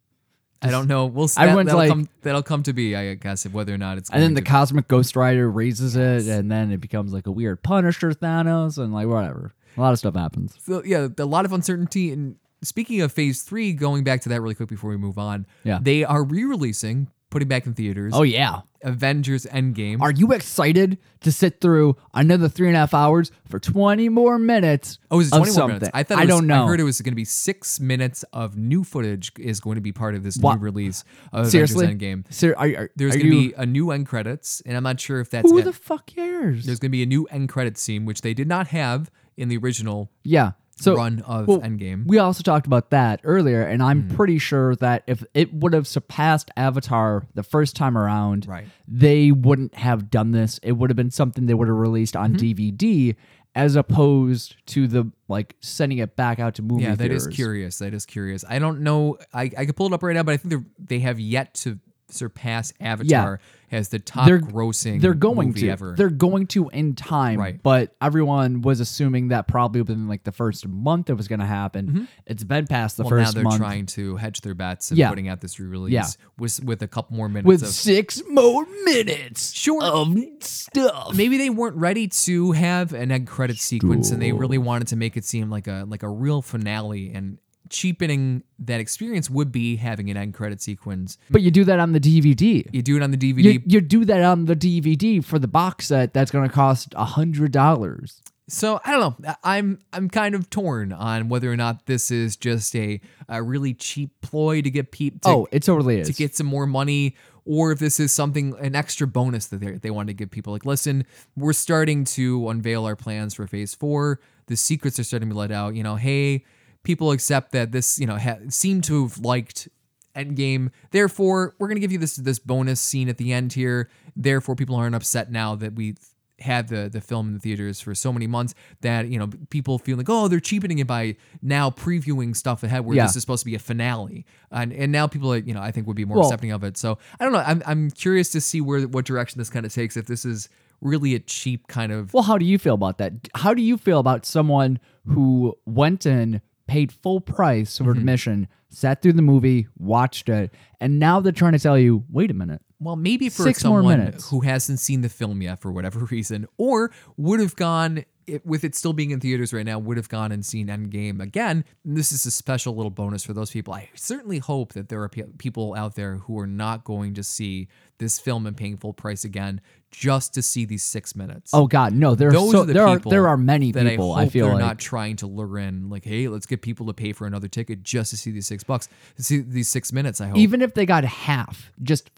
I don't know. We'll see. Everyone's that'll like- come, that'll come to be, I guess, whether or not it's. And then going the to- cosmic Ghost Rider raises it, and then it becomes like a weird Punisher Thanos, and like whatever. A lot of stuff happens. so, yeah, a lot of uncertainty. And speaking of Phase Three, going back to that really quick before we move on, Yeah. they are re-releasing, putting back in theaters, Oh yeah. Avengers Endgame. Are you excited to sit through another three and a half hours for 20 more minutes? Oh, is it 20 more minutes? I thought it I was, don't know. I heard it was going to be six minutes of new footage is going to be part of this What? new release of Seriously? Avengers Endgame. Ser- are, are, There's going to you- be a new end credits, and I'm not sure if that's Who it. the fuck cares? There's going to be a new end credits scene, which they did not have in the original yeah. So run of well, Endgame. We also talked about that earlier, and I'm Hmm. pretty sure that if it would have surpassed Avatar the first time around, Right. they wouldn't have done this. It would have been something they would have released on Mm-hmm. DVD as opposed to the like sending it back out to movie yeah, that is theaters. curious. That is curious. I don't know. I, I could pull it up right now, but I think they have yet to surpass 'Avatar as the top They're- grossing They're going movie to. ever. They're going to in time. Right. But everyone was assuming that probably within like the first month it was going to happen. It's been past the Mm-hmm. well, now they're month. trying to hedge their bets and Yeah. putting out this re-release Yeah. with with a couple more minutes with of six more minutes Sure. of stuff. maybe they weren't ready to have an end credit sequence and they really wanted to make it seem like a like a real finale and cheapening that experience would be having an end credit sequence But you do that on the DVD. you do it on the dvd You, you do that on the DVD for the box set that's going to cost a hundred dollars. so i don't know i'm i'm kind of torn on whether or not this is just a, a really cheap ploy to get people to, Oh, it totally is. to get some more money or if this is something an extra bonus that they they want to give people like listen we're starting to unveil our plans for phase 4 the secrets are starting to be let out you know hey people accept that this you know ha- seem to have liked endgame. Therefore we're going to give you this this bonus scene at the end here. Therefore people aren't upset now that we had the the film in the theaters for so many months that you know people feel like oh they're cheapening it by now previewing stuff ahead where Yeah. this is supposed to be a finale. And and now people are, you know I think would be more Well- accepting of it. So I don't know. I'm I'm curious to see where what direction this kind of takes if this is really a cheap kind of Well, how do you feel about that? How do you feel about someone who went in, paid full price for Mm-hmm. admission, sat through the movie, watched it, and now they're trying to tell you, wait a minute. Well, maybe for Six more someone minutes. who hasn't seen the film yet for whatever reason, or would have gone it, with it still being in theaters right now, would have gone and seen Endgame again. And this is a special little bonus for those people. I certainly hope that there are pe- people out there who are not going to see this film and paying full price again just to see these six minutes. Oh God, no! There are so are the there are people there are many people. I, I, feel they're like not trying to lure in, like, hey, let's get people to pay for another ticket just to see these six bucks, to see these six minutes. I hope. even if they got half, just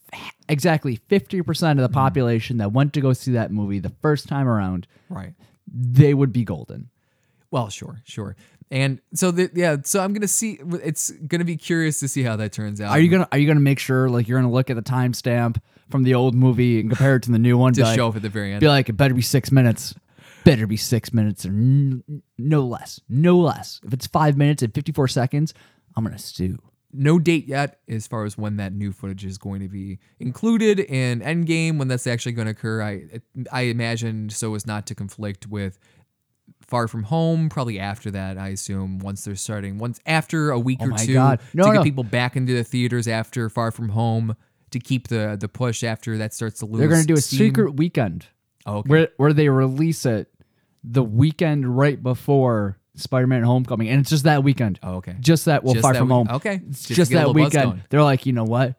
exactly fifty percent Mm-hmm. of the population that went to go see that movie the first time around, right. they would be golden. Well, sure, sure. And so the, yeah, so I'm gonna see. It's gonna be curious to see how that turns out. Are you gonna Are you gonna make sure like you're gonna look at the timestamp from the old movie and compare it to the new one? like, show up at the very end? Be like, it better be six minutes. Better be six minutes or n- no less. No less. If it's five minutes and 54 seconds, I'm going to sue. no date yet as far as when that new footage is going to be included in Endgame. When that's actually going to occur, I I imagine so as not to conflict with Far From Home. Probably after that, I assume once they're starting once after a week Oh or my two God. No, to get people back into the theaters after Far From Home to keep the the push after that starts to lose. They're going to do a steam. secret weekend Oh, okay. where, where they release it the weekend right before Spider Man Homecoming. And it's just that weekend. Oh, okay. Just that, well, Just Far that From week- Home. okay. It's Just just that weekend. They're like, you know what?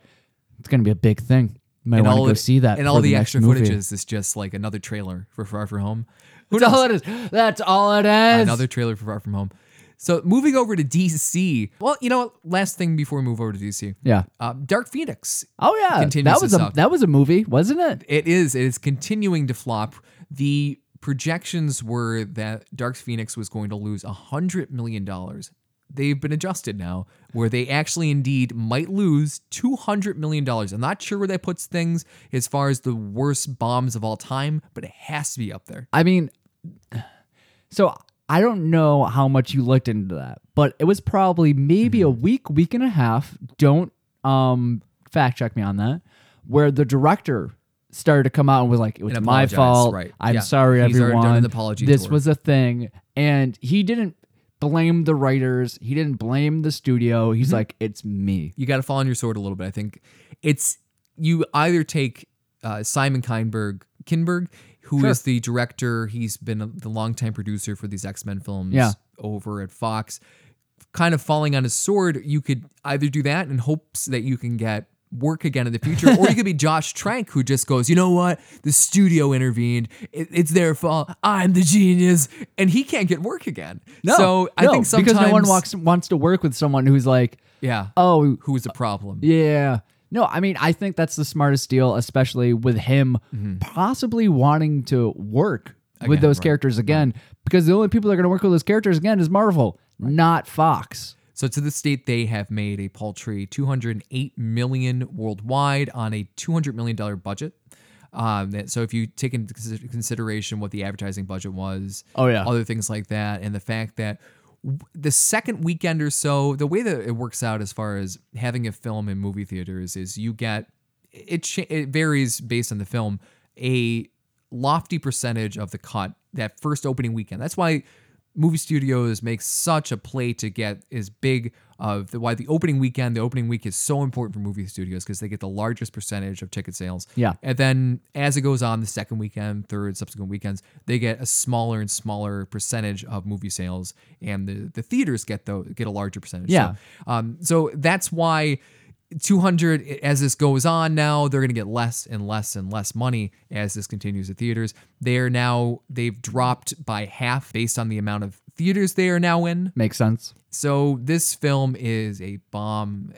It's going to be a big thing. You might and want to all go the, see that. and all the, next extra movie. footage is just like another trailer for Far From Home. Who That's knows? all it is. That's all it is. Another trailer for Far From Home. So moving over to DC. Well, you know what? Last thing before we move over to DC. Yeah. Uh, Dark Phoenix. Oh yeah. That was a suck. that was a movie, wasn't it? It is. It is continuing to flop. The projections were that Dark Phoenix was going to lose a hundred million dollars. They've been adjusted now, where they actually indeed might lose two hundred million dollars. I'm not sure where that puts things as far as the worst bombs of all time, but it has to be up there. I mean, so I don't know how much you looked into that, but it was probably maybe a Mm-hmm. week, week and a half. Don't um fact check me on that. Where the director started to come out and was like, "It was my fault. right. I'm Yeah. sorry, He's everyone. done an apology this tour. was a thing." and he didn't blame the writers. He didn't blame the studio. He's like, it's me. you got to fall on your sword a little bit. I think it's you either take uh, Simon Kinberg, Kinberg, who is Sure. the director. He's been a, the longtime producer for these X Men films Yeah. over at Fox. Kind of falling on his sword, you could either do that in hopes that you can get work again in the future, or you could be Josh Trank, who just goes, you know what, the studio intervened, it, it's their fault, I'm the genius, and he can't get work again. No, so I no, think sometimes because no one walks, wants to work with someone who's like, yeah, oh, who is a problem? Yeah. No, I mean, I think that's the smartest deal, especially with him possibly wanting to work with those right, characters again, because the only people that are going to work with those characters again is Marvel, not Fox. So to this date, they have made a paltry 208 million worldwide on a 200 million dollar budget. Um, so if you take into consideration what the advertising budget was, Oh, yeah. other things like that, and the fact that the second weekend or so, the way that it works out as far as having a film in movie theaters is you get it. It varies based on the film. A lofty percentage of the cut that first opening weekend. That's why movie studios make such a play to get as big of the why the opening weekend, the opening week is so important for movie studios because they get the largest percentage of ticket sales. Yeah. And then as it goes on, the second weekend, third, subsequent weekends, they get a smaller and smaller percentage of movie sales, and the, the theaters get the get a larger percentage. Yeah. So, um, so that's why 200 as this goes on now they're going to get less and less and less money as this continues at theaters they're now they've dropped by half based on the amount of theaters they are now in Makes sense. so this film is a bomb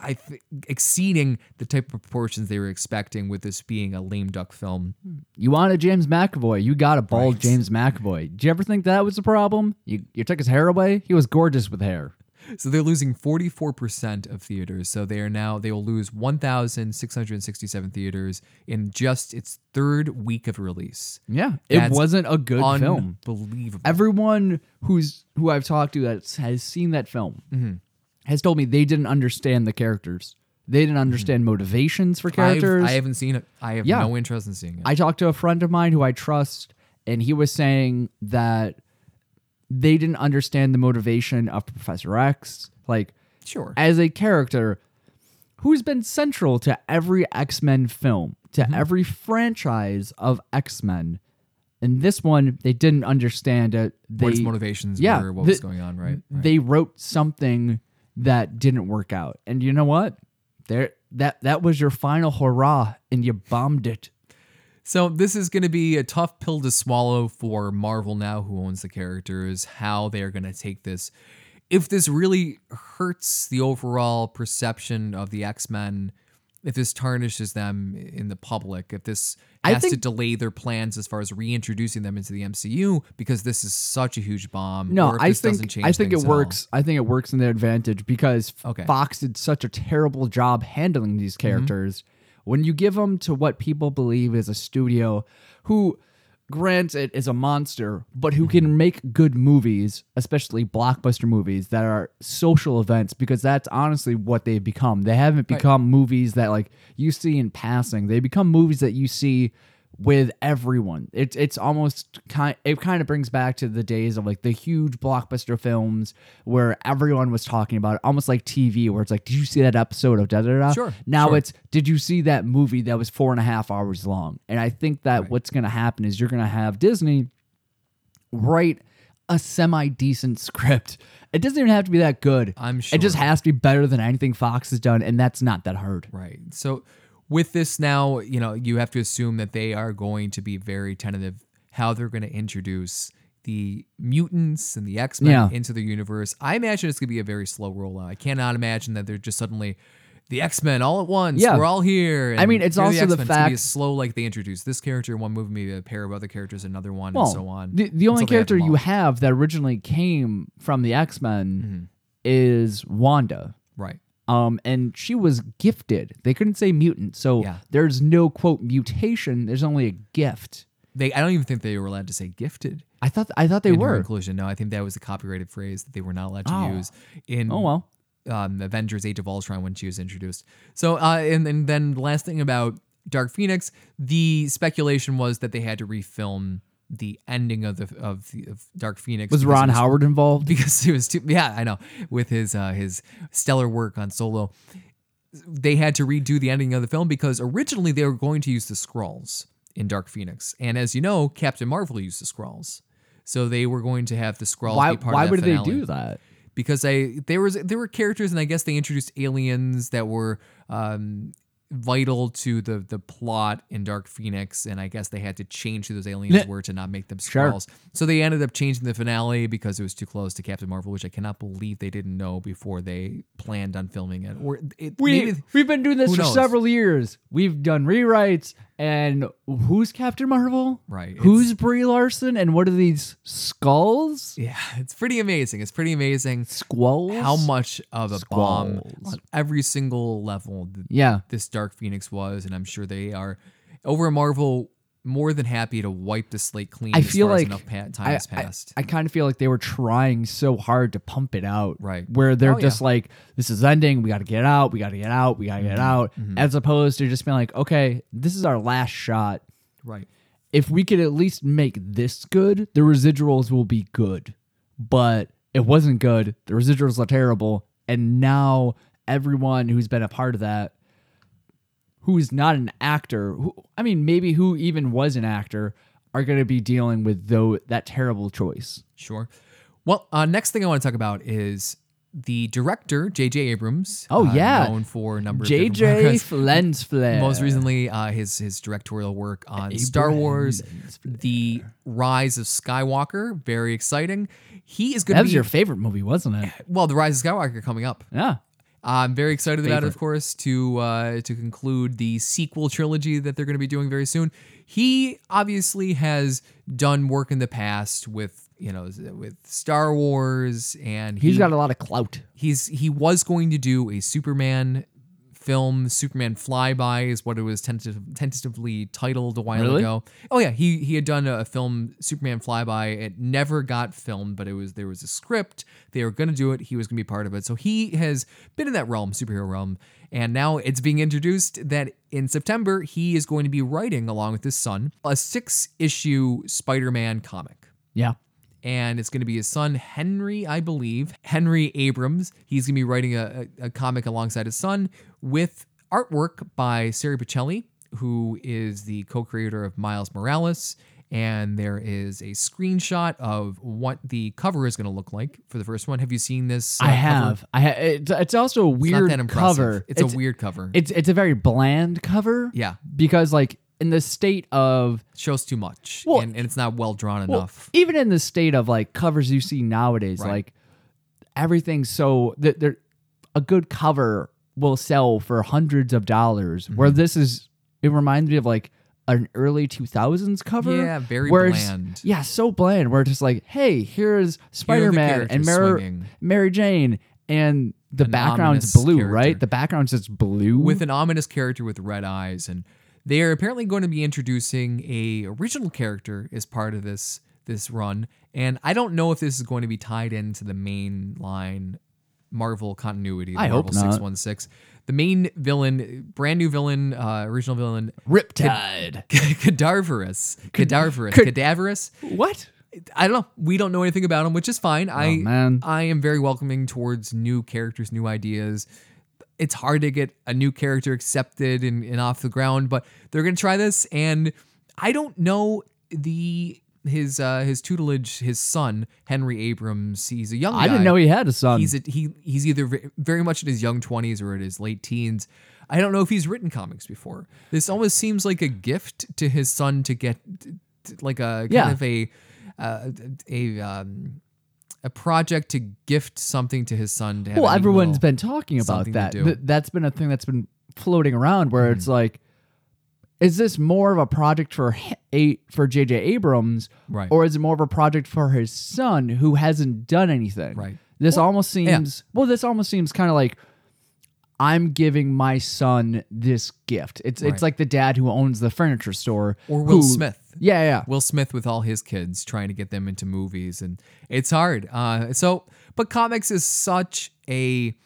i th- exceeding the type of proportions they were expecting with this being a lame duck film You wanted James McAvoy. You got a bald. James McAvoy. Did you ever think that was a problem? You, you took his hair away? He was gorgeous with hair. So they're losing 44% of theaters so they are now they will lose 1667 theaters in just its third week of release Yeah. It That's wasn't a good film. unbelievable everyone who's who I've talked to that has seen that film Mm-hmm. has told me they didn't understand the characters. They didn't understand motivations for I've- characters. I haven't seen it. I have Yeah. no interest in seeing it. I talked to a friend of mine who I trust, and he was saying that they didn't understand the motivation of Professor X. Like, sure. as a character who's been central to every X Men film, to Mm-hmm. every franchise of X Men. In this one, they didn't understand it. They, what his motivations yeah, were, what the- was going on, right? right. they wrote something that didn't work out. And you know what? There that that was your final hurrah and you bombed it. So this is going to be a tough pill to swallow for Marvel now, who owns the characters. How they are going to take this? If this really hurts the overall perception of the X Men, if this tarnishes them in the public, if this has to delay their plans as far as reintroducing them into the MCU because this is such a huge bomb. No, or if I this doesn't think I think it things at all. works. I think it works in their advantage because Okay. Fox did such a terrible job handling these Mm-hmm. When you give them to what people believe is a studio who granted is a monster, but who can make good movies, especially blockbuster movies that are social events because that's honestly what they've become. They haven't become movies that like you see in passing. They become movies that you see with everyone. It's it's almost kind it kind of brings back to the days of like the huge blockbuster films where everyone was talking about it, almost like TV, where it's like, did you see that episode of da da da? Sure, Now sure. it's did you see that movie that was four and a half hours long? And I think that what's gonna happen is you're gonna have Disney write a semi decent script. It doesn't even have to be that good. I'm sure. It just has to be better than anything Fox has done, and that's not that hard. Right. So with this now, you know, you have to assume that they are going to be very tentative how they're going to introduce the mutants and the X-Men Yeah. into the universe. I imagine it's going to be a very slow rollout. I cannot imagine that they're just suddenly the X-Men all at once. Yeah. We're all here. I mean, it's also the. It's be fact- slow like they introduce this character in one movie, maybe a pair of other characters another one, Well, and so on. The, the only they have character you have that originally came from the X Men Mm-hmm. is Wanda. Right. Um, and she was gifted. They couldn't say mutant, so Yeah. there's no quote mutation. There's only a gift. They I don't even think they were allowed to say gifted. I thought I thought they in were. inclusion. No, I think that was a copyrighted phrase that they were not allowed to Oh. use in Oh well. um, Avengers: Age of Ultron when she was introduced. So, uh, and, and then the last thing about Dark Phoenix, the speculation was that they had to refilm the ending of the of, the, of Dark Phoenix Was Ron it Howard involved? because he was too yeah I know with his uh, his stellar work on Solo. They had to redo the ending of the film because originally they were going to use the scrolls in Dark Phoenix, and as you know, Captain Marvel used the scrolls. So they were going to have the scrolls Why? be part Why would they do that? because I there was there were characters and I guess they introduced aliens that were um, vital to the the plot in Dark Phoenix, and I guess they had to change who those aliens Yeah. were to not make them Sure. So they ended up changing the finale because it was too close to Captain Marvel, which I cannot believe they didn't know before they planned on filming it. Or it, We maybe we've been doing this for knows? several years. We've done rewrites, and who's Captain Marvel? Right, Who's Brie Larson? And what are these skulls? yeah, it's pretty amazing. It's pretty amazing Squalls? how much of a bomb on every single level Yeah. this Dark Phoenix was, and I'm sure they are over at Marvel more than happy to wipe the slate clean. I as feel like enough pa- time I, has I, passed. I kind of feel like they were trying so hard to pump it out. Right. Where they're Oh, yeah. just like, this is ending. We got to get out. We got to get out. We got to get Mm-hmm. out. As opposed to just being like, okay, this is our last shot. right. If we could at least make this good, the residuals will be good. But it wasn't good. The residuals are terrible. And now everyone who's been a part of that, who's not an actor, who, I mean, maybe who even was an actor, are going to be dealing with though that terrible choice. Sure. Well, uh, next thing I want to talk about is the director J.J. Abrams. Oh, uh, yeah. known for a number JJ projects. Lens flare. Most recently, uh, his his directorial work on Star Wars, The Rise of Skywalker, very exciting. He is going to be That was be your favorite movie, wasn't it? well, The Rise of Skywalker coming up. Yeah. I'm very excited about it, of course, to uh, to conclude the sequel trilogy that they're going to be doing very soon. He obviously has done work in the past with you know with Star Wars, and He's he- got a lot of clout. he's he was going to do a Superman film. Superman Flyby is what it was tentative, tentatively titled a while Really? ago. Oh yeah, he he had done a film Superman Flyby. It never got filmed, but it was there was a script. They were going to do it. He was going to be part of it. So he has been in that realm, superhero realm, and now it's being introduced that in September he is going to be writing along with his son a six issue Spider-Man comic Yeah. And it's going to be his son Henry, I believe, Henry Abrams. He's going to be writing a, a, comic alongside his son with artwork by Sara Pichelli, who is the co-creator of Miles Morales. And there is a screenshot of what the cover is going to look like for the first one. Have you seen this? uh, I cover? have. I ha- it's, it's also a It's weird impressive. cover. It's, a weird cover. It's it's a very bland cover. yeah, Because like in the state of shows too much, Well, and, and it's not well drawn well, enough. even in the state of like covers you see nowadays, Right. like everything's so that there a good cover will sell for hundreds of dollars. Mm-hmm. Where this is, it reminds me of like an early two thousands cover. Yeah, very where bland. Yeah, so bland. Where it's just like, hey, here's Spider Man and Mary. Mary Jane, and the An background's blue, character. right? The background's just blue. with an ominous character with red eyes and they are apparently going to be introducing a original character as part of this this run and i don't know if this is going to be tied into the main line marvel continuity I hope marvel not. 616 the main villain brand new villain uh original villain Riptide. cadaverous cadaverous Cad- cadaverous what? I don't know. We don't know anything about him, which is fine. I Oh, man. I am very welcoming towards new characters, new ideas. It's hard to get a new character accepted and, and off the ground, but they're gonna try this. And I don't know the his uh his tutelage, his son Henry Abrams. He's a young. Guy. I didn't know he had a son. He's a, he he's either very much in his young twenties or in his late teens. I don't know if he's written comics before. This almost seems like a gift to his son to get like a kind Yeah. of a uh, a um, a project to gift something to his son. To have well, everyone's been talking about something to that. do. Mm-hmm. Th- that's been a thing that's been floating around where it's like, is this more of a project for H- a for J.J. Abrams, Right. or is it more of a project for his son who hasn't done anything? Right. This almost seems well. This almost seems kind of like I'm giving my son this gift. It's Right. it's like the dad who owns the furniture store or Will who- Smith. Yeah, yeah. Will Smith with all his kids trying to get them into movies and it's hard. Uh, so but comics is such a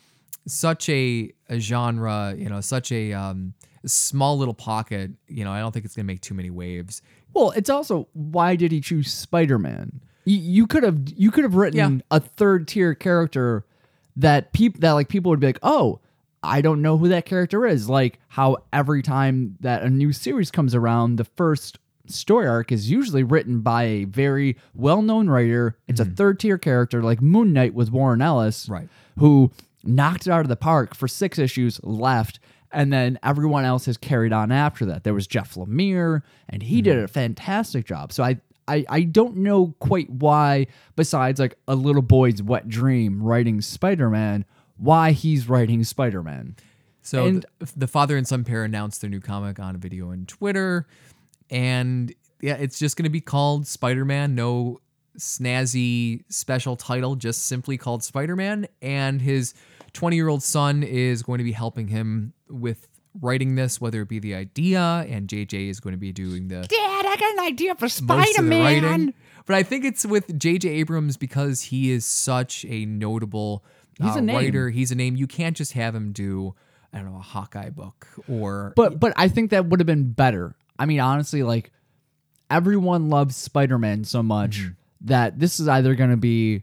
such a, a genre, you know, such a um small little pocket. You know, I don't think it's gonna make too many waves. Well, it's also why did he choose Spider Man? You, you could have you could have written Yeah. a third tier character that people that like people would be like, oh, I don't know who that character is. Like how every time that a new series comes around, the first story arc is usually written by a very well known writer. It's a mm-hmm. third tier character like Moon Knight with Warren Ellis, Right. Who knocked it out of the park for six issues, left. And then everyone else has carried on after that. There was Jeff Lemire, and he did mm-hmm. a fantastic job. So I, I, I don't know quite why, besides like a little boy's wet dream writing Spider Man, why he's writing Spider Man. So And- th- the father and son pair announced their new comic on a video on Twitter, and yeah, it's just going to be called Spider-Man. No snazzy special title, just simply called Spider-Man. And his 20-year-old son is going to be helping him with writing this, whether it be the idea, and JJ is going to be doing the Dad, I got an idea for Spider Man. But I think it's with J.J. Abrams because he is such a notable He's uh, a name. writer. He's a name. You can't just have him do, I don't know, a Hawkeye book or. But but I think that would have been better. I mean, honestly, like everyone loves Spider Man so much Mm-hmm. that this is either going to be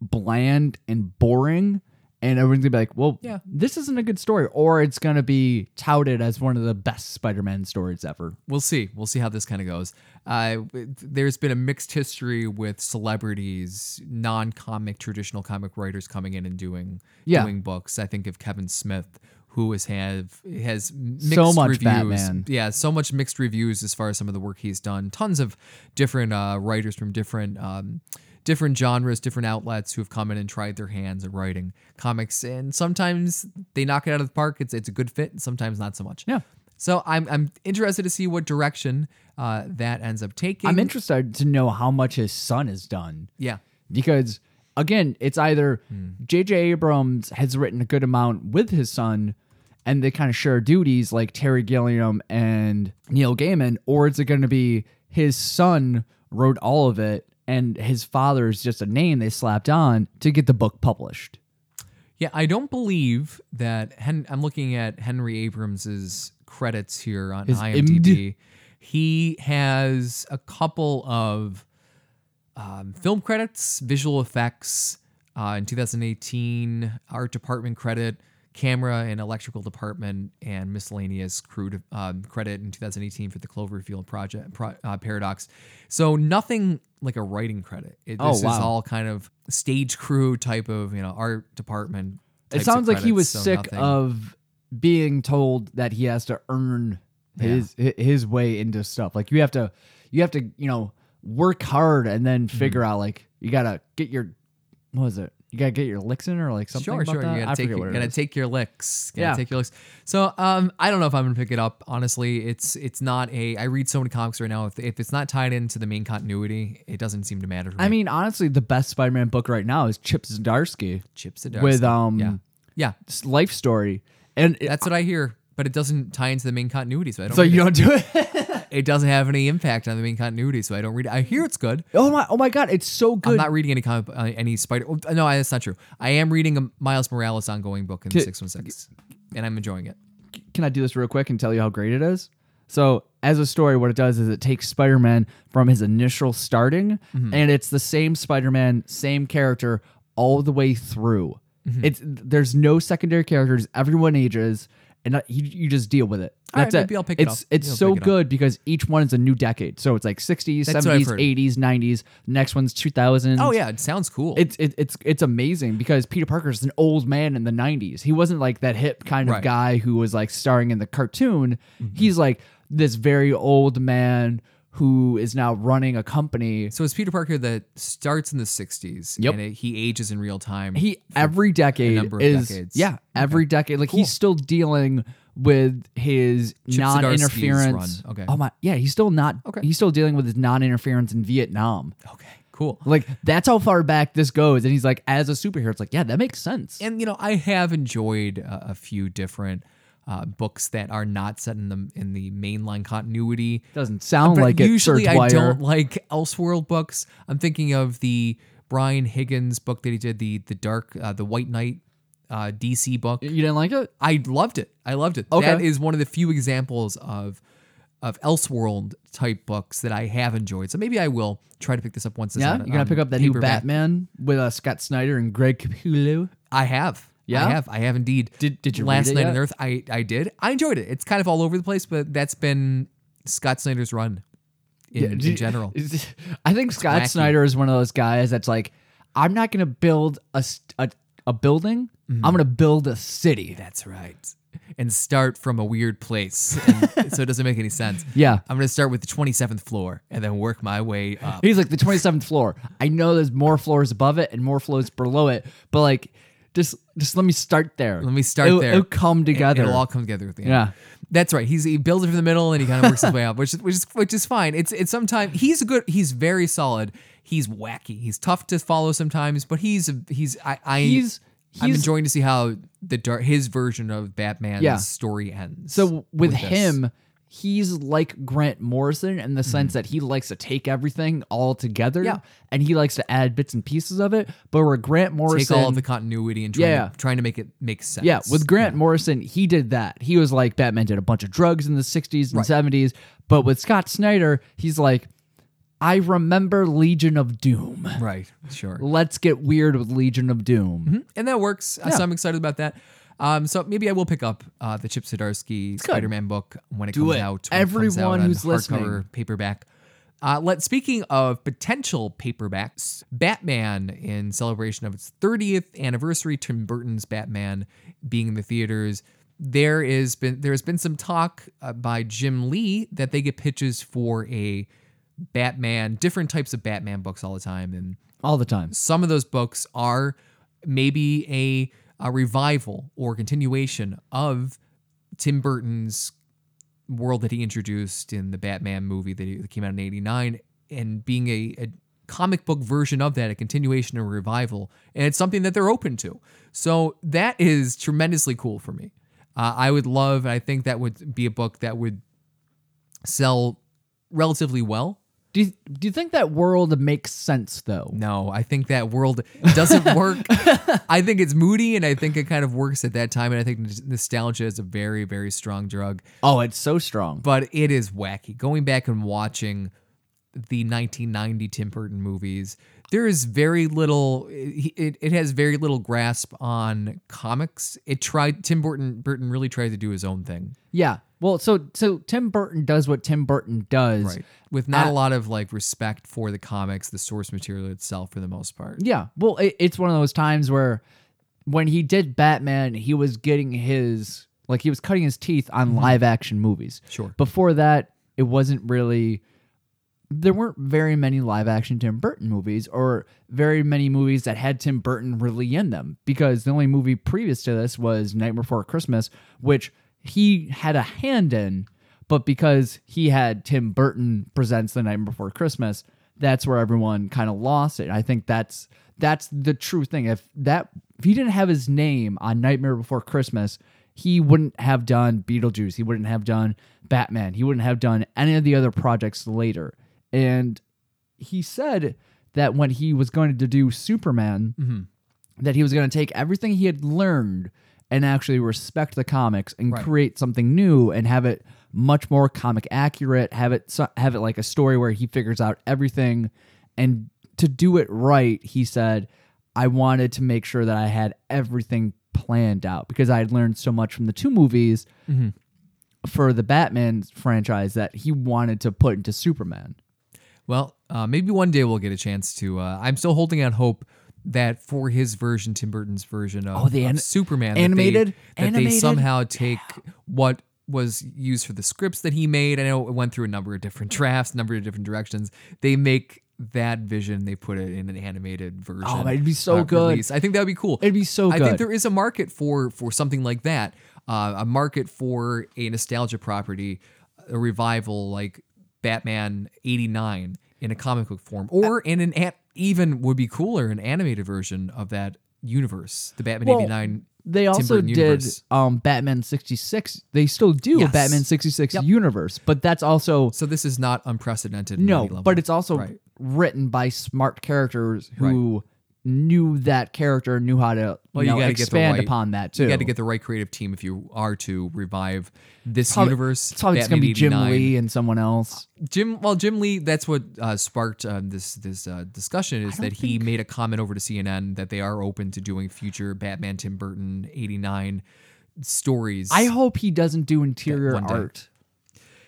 bland and boring, and everyone's gonna be like, "Well, Yeah. this isn't a good story," or it's going to be touted as one of the best Spider Man stories ever. we'll see. We'll see how this kind of goes. Uh, there's been a mixed history with celebrities, non-comic, traditional comic writers coming in and doing Yeah. doing books. I think of Kevin Smith, who has have has mixed So much reviews. Batman. Yeah, so much mixed reviews as far as some of the work he's done. Tons of different uh, writers from different. Um, different genres, different outlets who have come in and tried their hands at writing comics, and sometimes they knock it out of the park. It's it's a good fit, and sometimes not so much. Yeah. So I'm I'm interested to see what direction uh, that ends up taking. I'm interested to know how much his son has done. Yeah. because again, it's either Hmm. J.J. Abrams has written a good amount with his son, and they kind of share duties like Terry Gilliam and Neil Gaiman, or is it going to be his son wrote all of it and his father is just a name they slapped on to get the book published? Yeah, I don't believe that. Hen- I'm looking at Henry Abrams's credits here on His IMDb. He has a couple of um, film credits, visual effects uh, in 2018, art department credit, camera and electrical department, and miscellaneous crew de- um, credit in 2018 for the Cloverfield project pro- uh, Paradox. So nothing like a writing credit. It, Oh, this is all kind of stage crew type of you know art department. It sounds like he was so sick nothing- of being told that he has to earn his hi- his way into stuff. Like you have to you have to, you know, work hard and then Mm-hmm. figure out like you got to get your what was it? You got to get your licks in or like something Sure, about sure. that? You I gotta take, forget gotta take your licks. Gotta Yeah. take your licks. So, um, I don't know if I'm gonna pick it up. Honestly, it's it's not a. I read so many comics right now. If, if it's not tied into the main continuity, it doesn't seem to matter. To me. I mean, honestly, the best Spider-Man book right now is Chip Zdarsky Chip Zdarsky. with um yeah, yeah, life story. And it- that's what I hear. But it doesn't tie into the main continuity, so I don't. so you it. don't do it. It doesn't have any impact on the main continuity, so I don't read it. I hear it's good. oh my oh my god, it's so good. I'm not reading any comic, uh, any Spider. oh, No, that's not true. I am reading a Miles Morales ongoing book in six one six, and I'm enjoying it. can I do this real quick and tell you how great it is? So, as a story, what it does is it takes Spider Man from his initial starting, and it's the same Spider Man, same character all the way through. It's there's no secondary characters. Everyone ages, and you, you just deal with it. All right, it. maybe I'll pick it it's up. it's Maybe I'll so pick it up. good because each one is a new decade. So it's like 60s, That's what I've 70s, heard. 80s, 90s. Next one's 2000s. Oh yeah, it sounds cool. It's it, it's it's amazing because Peter Parker's an old man in the 90s. He wasn't like that hip kind of Right. Mm-hmm. guy who was like starring in the cartoon. He's like this very old man who is now running a company. So it's Peter Parker that starts in the 60s Yep. and it, he ages in real time. He every decade number of is decades. yeah, every decade like he's still dealing with his Chip non-interference. Okay. Oh my yeah, he's still not Okay. he's still dealing with his non-interference in Vietnam. okay, cool. Like that's how far back this goes and he's like as a superhero it's like yeah, that makes sense. And you know, I have enjoyed a few different uh, books that are not set in the in the mainline continuity. Doesn't sound But like it. usually I don't like Elseworld books. I'm thinking of the Brian Higgins book that he did, the the Dark, uh, the White Knight uh, DC book. You didn't like it? I loved it. I loved it. Okay. That is one of the few examples of of Elseworld type books that I have enjoyed. So maybe I will try to pick this up once. Yeah, on- you're gonna on pick up that new. Batman with uh, Scott Snyder and Greg Capullo. I have. Yeah? I have. I have indeed. Did- did you Last Night on Earth? I I did. I enjoyed it. It's kind of all over the place, but that's been Scott Snyder's run in, in Did- general. I think Scott wacky. Snyder is one of those guys that's like, I'm not gonna build a a, a building. I'm mm-hmm. gonna build a city. That's right. And start from a weird place, and so it doesn't make any sense. Yeah. I'm gonna start with the 27th floor and then work my way up. He's like the 27th floor. I know there's more floors above it and more floors below it, but like, just just let me start there. Let me start it'll, there. It'll come together. It'll all come together at the end. Yeah. That's right. He's he builds it from the middle and he kind of works his way up, which is which is which is fine. It's it's sometimes he's a good. He's very solid. He's wacky. He's tough to follow sometimes, but he's he's I, I He's- I'm he's- enjoying to see how the dark his version of Batman's Yeah. story ends. So with, this. him, he's like Grant Morrison in the sense that he likes to take everything all together Mm-hmm. Yeah. and he likes to add bits and pieces of it. But where Grant Morrison take all of the continuity and trying, Yeah. to, trying to make it make sense. Yeah, with Grant Morrison, he did that. He was like Batman did a bunch of drugs in the 60s and 70s, but with Scott Snyder, he's like I remember Legion of Doom. right, sure. Let's get weird with Legion of Doom. and that works. Uh, So I'm excited about that. Um, so maybe I will pick up uh, the Chip Zdarsky Spider-Man book when it Do comes it. out. when it comes Everyone out who's hardcover listening. paperback. Uh, let speaking of potential paperbacks, Batman in celebration of its 30th anniversary, Tim Burton's Batman being in the theaters. There is been there has been some talk uh, by Jim Lee that they get pitches for a Batman, different types of Batman books all the time, and All the time. some of those books are maybe a, a revival or continuation of Tim Burton's world that he introduced in the Batman movie that, came out in 89 and being a, a comic book version of that, a continuation or revival. And it's something that they're open to. So that is tremendously cool for me. Uh, I would love, I think that would be a book that would sell relatively well. Do you, do you think that world makes sense though? No, I think that world doesn't work. I think it's moody and I think it kind of works at that time. And I think nostalgia is a very, very strong drug, Oh, it's so strong. but it is wacky. Going back and watching the 1990 Tim Burton movies, there is very little, it, it, has very little grasp on comics. It tried, Tim Burton, Burton really tried to do his own thing, Yeah. Well, so so Tim Burton does what Tim Burton does. right? With not a Uh, lot of like respect for the comics, the source material itself for the most part. Yeah. Well, it, it's one of those times where when he did Batman, he was getting his like he was cutting his teeth on live action movies. Sure. Before that, it wasn't really there weren't very many live action Tim Burton movies or very many movies that had Tim Burton really in them because the only movie previous to this was Night Before Christmas, which he had a hand in, but because he had Tim Burton presents The Night Before Christmas, that's where everyone kind of lost it. I think that's that's the true thing. If that if he didn't have his name on Nightmare Before Christmas, he wouldn't have done Beetlejuice. He wouldn't have done Batman. He wouldn't have done any of the other projects later. And he said that when he was going to do Superman, mm-hmm. that he was going to take everything he had learned and actually respect the comics and Right. create something new and have it much more comic accurate. Have it have it like a story where he figures out everything, and to do it right, he said, "I wanted to make sure that I had everything planned out because I had learned so much from the two movies." Mm-hmm. For the Batman franchise, that he wanted to put into Superman. Well, uh, maybe one day we'll get a chance to. Uh, I'm still holding out hope that for his version, Tim Burton's version of, Oh, the of Superman, animated? that they, that Animated? they somehow take what was used for the scripts that he made. I know it went through a number of different drafts, a number of different directions. They make that vision, they put it in an animated version. Oh, it'd be so uh, good. release. I think that would be cool. It'd be so good. I think there is a market for for something like that. Uh, a market for a nostalgia property, a revival like Batman '89 in a comic book form, or in an even would be cooler an animated version of that universe, the Batman Well, '89. They also did um, Batman 66. They still do a Batman 66 Yep. universe, but that's also So this is not unprecedented. no, but it's also Right. written by smart characters who knew that character, knew how to Well, you know, gotta expand right- upon that too. You got to get the right creative team if you are to revive this Probably- universe. It's probably gonna be Jim 89. Lee and someone else. Jim, well, Jim Lee. That's what uh, sparked uh, this this uh, discussion is that he made a comment over to CNN that they are open to doing future Batman Tim Burton '89 stories. I hope he doesn't do interior art.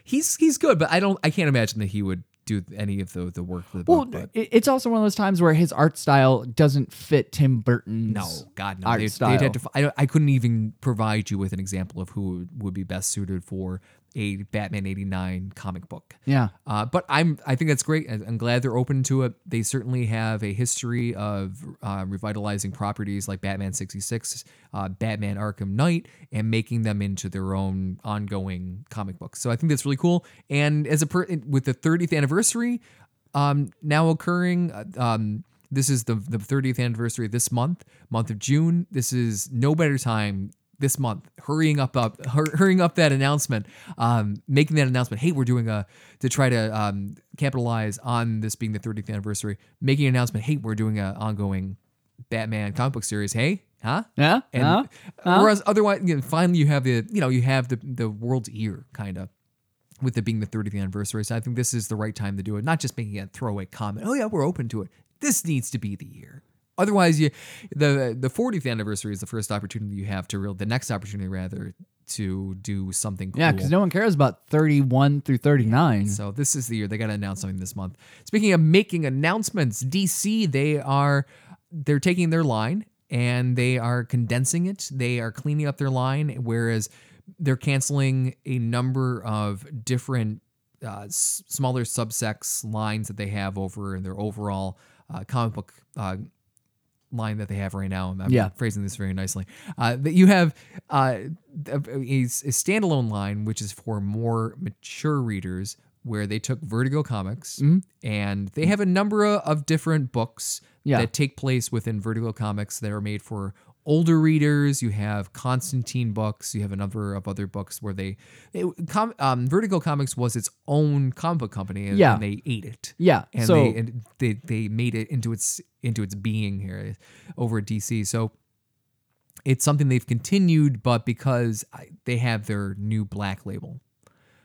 he's he's good, but I don't. I can't imagine that he would do any of the the work for the Well, book. It's also one of those times where his art style doesn't fit Tim Burton's no, God, no. art They'd, style. they'd have to. I, I couldn't even provide you with an example of who would be best suited for a Batman '89 comic book. yeah. Uh, but I'm I think that's great. I'm glad they're open to it. They certainly have a history of uh, revitalizing properties like Batman 66, uh, Batman Arkham Knight, and making them into their own ongoing comic books. So I think that's really cool. And as a per- with the 30th anniversary um, now occurring, uh, um, this is the the 30th anniversary this month, month of June. This is no better time this month hurrying up up hur- hurrying up that announcement um making that announcement hey we're doing a to try to um capitalize on this being the 30th anniversary making an announcement hey we're doing a ongoing batman comic book series. Hey huh? Yeah. and Huh? whereas otherwise you know, finally you have the you know you have the the world's ear kind of with it being the 30th anniversary. So i think this is the right time to do it. Not just making a throwaway comment oh yeah we're open to it. This needs to be the year otherwise you the the 40th anniversary is the first opportunity you have to real the next opportunity rather to do something cool. Yeah, because no one cares about 31 through 39. So this is the year they got to announce something this month. Speaking of making announcements, DC they are they're taking their line and they are condensing it. They are cleaning up their line, whereas they're canceling a number of different uh, s- smaller subsects lines that they have over in their overall uh, comic book uh, line that they have right now. I'm Yeah. phrasing this very nicely. Uh, that you have uh, a, a, standalone line which is for more mature readers, where they took Vertigo Comics Mm-hmm. and they have a number of, of different books Yeah. that take place within Vertigo Comics that are made for older readers. You have Constantine books. You have a number of other books where they, it, com, um, Vertigo Comics was its own comic book company, and, Yeah. and they ate it Yeah. and so they and they they made it into its into its being here over at DC. So it's something they've continued, but because they have their new black label,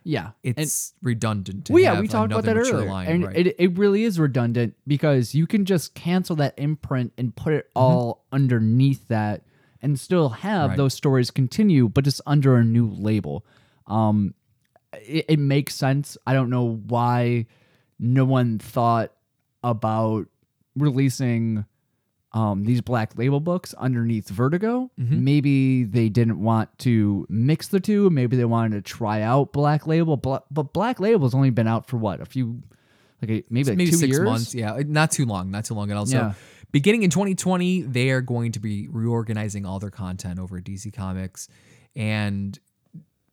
yeah. And- it's redundant. To well, yeah, we talked about that earlier. line, and right. it, it really is redundant because you can just cancel that imprint and put it all underneath that and still have Mm-hmm. Right. those stories continue, but just under a new label. Um, it, it makes sense. I don't know why no one thought about releasing um, these black label books underneath Vertigo. Mm-hmm. Maybe they didn't want to mix the two. Maybe they wanted to try out Black Label. But Black Label's only been out for what a few, like a, maybe like maybe two six years. months. Yeah, not too long, not too long at all. So Yeah. beginning in 2020, they are going to be reorganizing all their content over at DC Comics and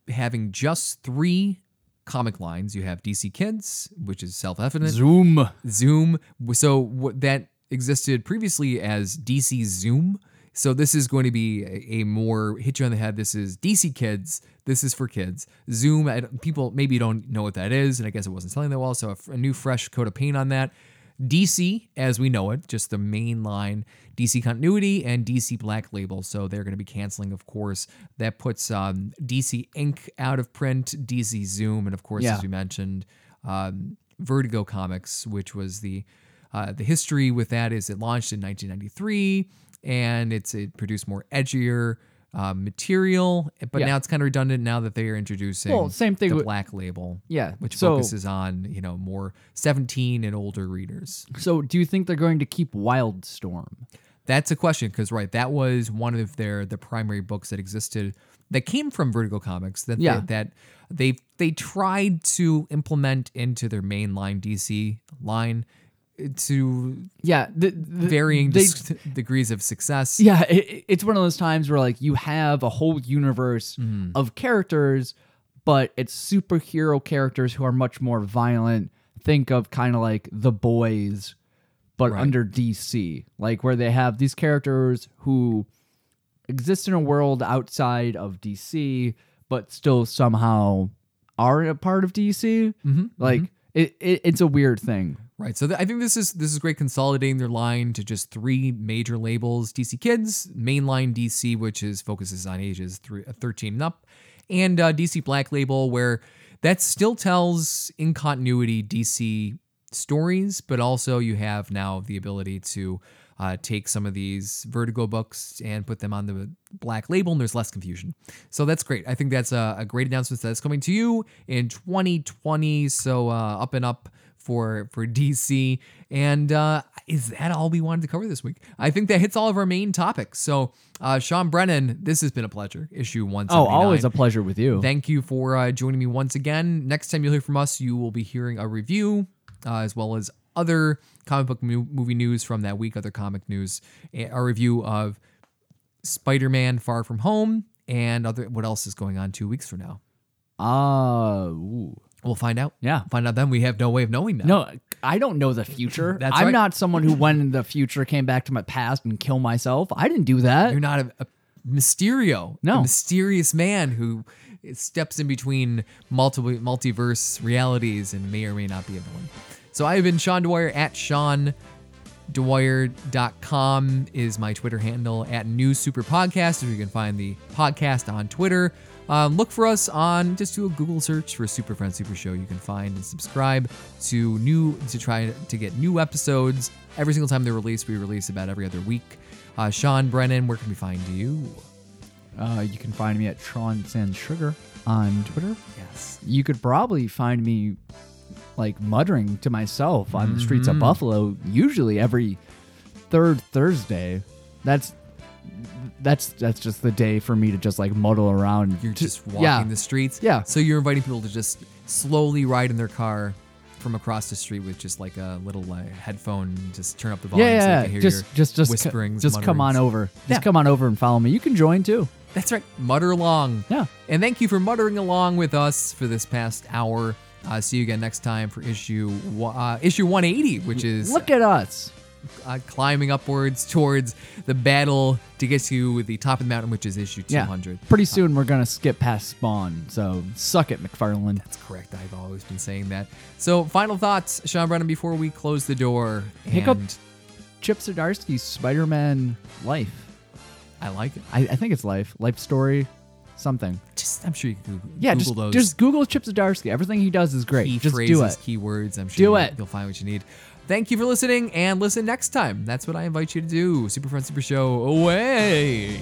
having just three comic lines. You have DC Kids, which is self-evident. Zoom. Zoom. So what that existed previously as DC Zoom. So this is going to be a, a more hit you on the head. This is DC Kids. This is for kids. Zoom. I people maybe don't know what that is, and I guess it wasn't selling that well. So a, f- a new fresh coat of paint on that. DC, as we know it, just the main line, DC Continuity and DC Black Label. So they're going to be canceling, of course. That puts um, DC Ink out of print, DC Zoom, and of course, Yeah. as we mentioned, um, Vertigo Comics, which was the uh, the history with that is it launched in 1993 and it's it produced more edgier uh, material, but Yeah. now it's kind of redundant now that they are introducing Well, same thing the with- Black Label, Yeah. which so, focuses on you know more 17 and older readers. so do you think they're going to keep Wildstorm? That's a question because right, that was one of their the primary books that existed that came from Vertigo Comics that Yeah. they, that they they tried to implement into their mainline DC line to Yeah. The, the, varying they, dis- degrees of success. Yeah, it, it's one of those times where like you have a whole universe Mm-hmm. of characters, but it's superhero characters who are much more violent. Think of kind of like the boys, but Right. under DC, like where they have these characters who exist in a world outside of DC, but still somehow are a part of DC. Mm-hmm. Like it, it it's a weird thing. Right. So th- I think this is this is great consolidating their line to just three major labels: DC Kids, mainline DC, which is focuses on ages three, uh, 13 and up, and uh, DC Black Label, where that still tells in continuity DC stories, but also you have now the ability to uh, take some of these Vertigo books and put them on the black label, and there's less confusion. So that's great. I think that's a, a great announcement that's coming to you in 2020. So uh, up and up for for DC. And uh, is that all we wanted to cover this week? I think that hits all of our main topics. So uh, Sean Brennan, this has been a pleasure. Issue one. Oh, always a pleasure with you. Thank you for uh, joining me once again. Next time you'll hear from us, you will be hearing a review uh, as well as other comic book mo- movie news from that week, other comic news, a a review of Spider-Man: Far From Home, and other what else is going on two weeks from now. Ah, ooh. We'll find out. Yeah. Find out then. We have no way of knowing that. No, I don't know the future. That's I'm right. not someone who went in the future, came back to my past, and kill myself. I didn't do that. You're not a, a Mysterio, No. a mysterious man who steps in between multiple multiverse realities and may or may not be a villain. So I have been Sean Dwyer at Sean Dwyer.com is my Twitter handle at New Super Podcast. You can find the podcast on Twitter, um, look for us on just do a Google search for Super Friends Super Show. You can find and subscribe to new to try to get new episodes every single time they're released. We release about every other week. Uh, Sean Brennan, where can we find you? Uh, you can find me at Sean Sans Sugar on Twitter. Yes. You could probably find me like muttering to myself on the streets Mm-hmm. of Buffalo, usually every third Thursday. That's that's that's just the day for me to just like muddle around. You're just walking yeah. the streets. Yeah. So you're inviting people to just slowly ride in their car from across the street with just like a little like, headphone, just turn up the volume yeah, so they yeah, can hear just your just just whisperings. just come on mutterings. over. Just come on over and follow me. You can join too. That's right. Mutter along. Yeah. And thank you for muttering along with us for this past hour. Uh, see you again next time for issue uh, issue 180, which is Look at us. Uh, climbing upwards towards the battle to get to the top of the mountain, which is issue 200. Yeah. 200. Pretty soon we're gonna skip past Spawn. So suck it, McFarlane. That's correct. I've always been saying that. So, final thoughts, Sean Brennan, before we close the door. Pick up- And Chip Zdarsky's Spider-Man Life. I like it. I, I think it's Life. Life story. Something. Just, I'm sure you can Google, Yeah, Google just, those just Google Chip Zdarsky. Everything he does is great. key just phrases, do it. keywords. I'm sure Do it. you'll find what you need. Thank you for listening and listen next time. That's what I invite you to do. Super Friends Super Show away.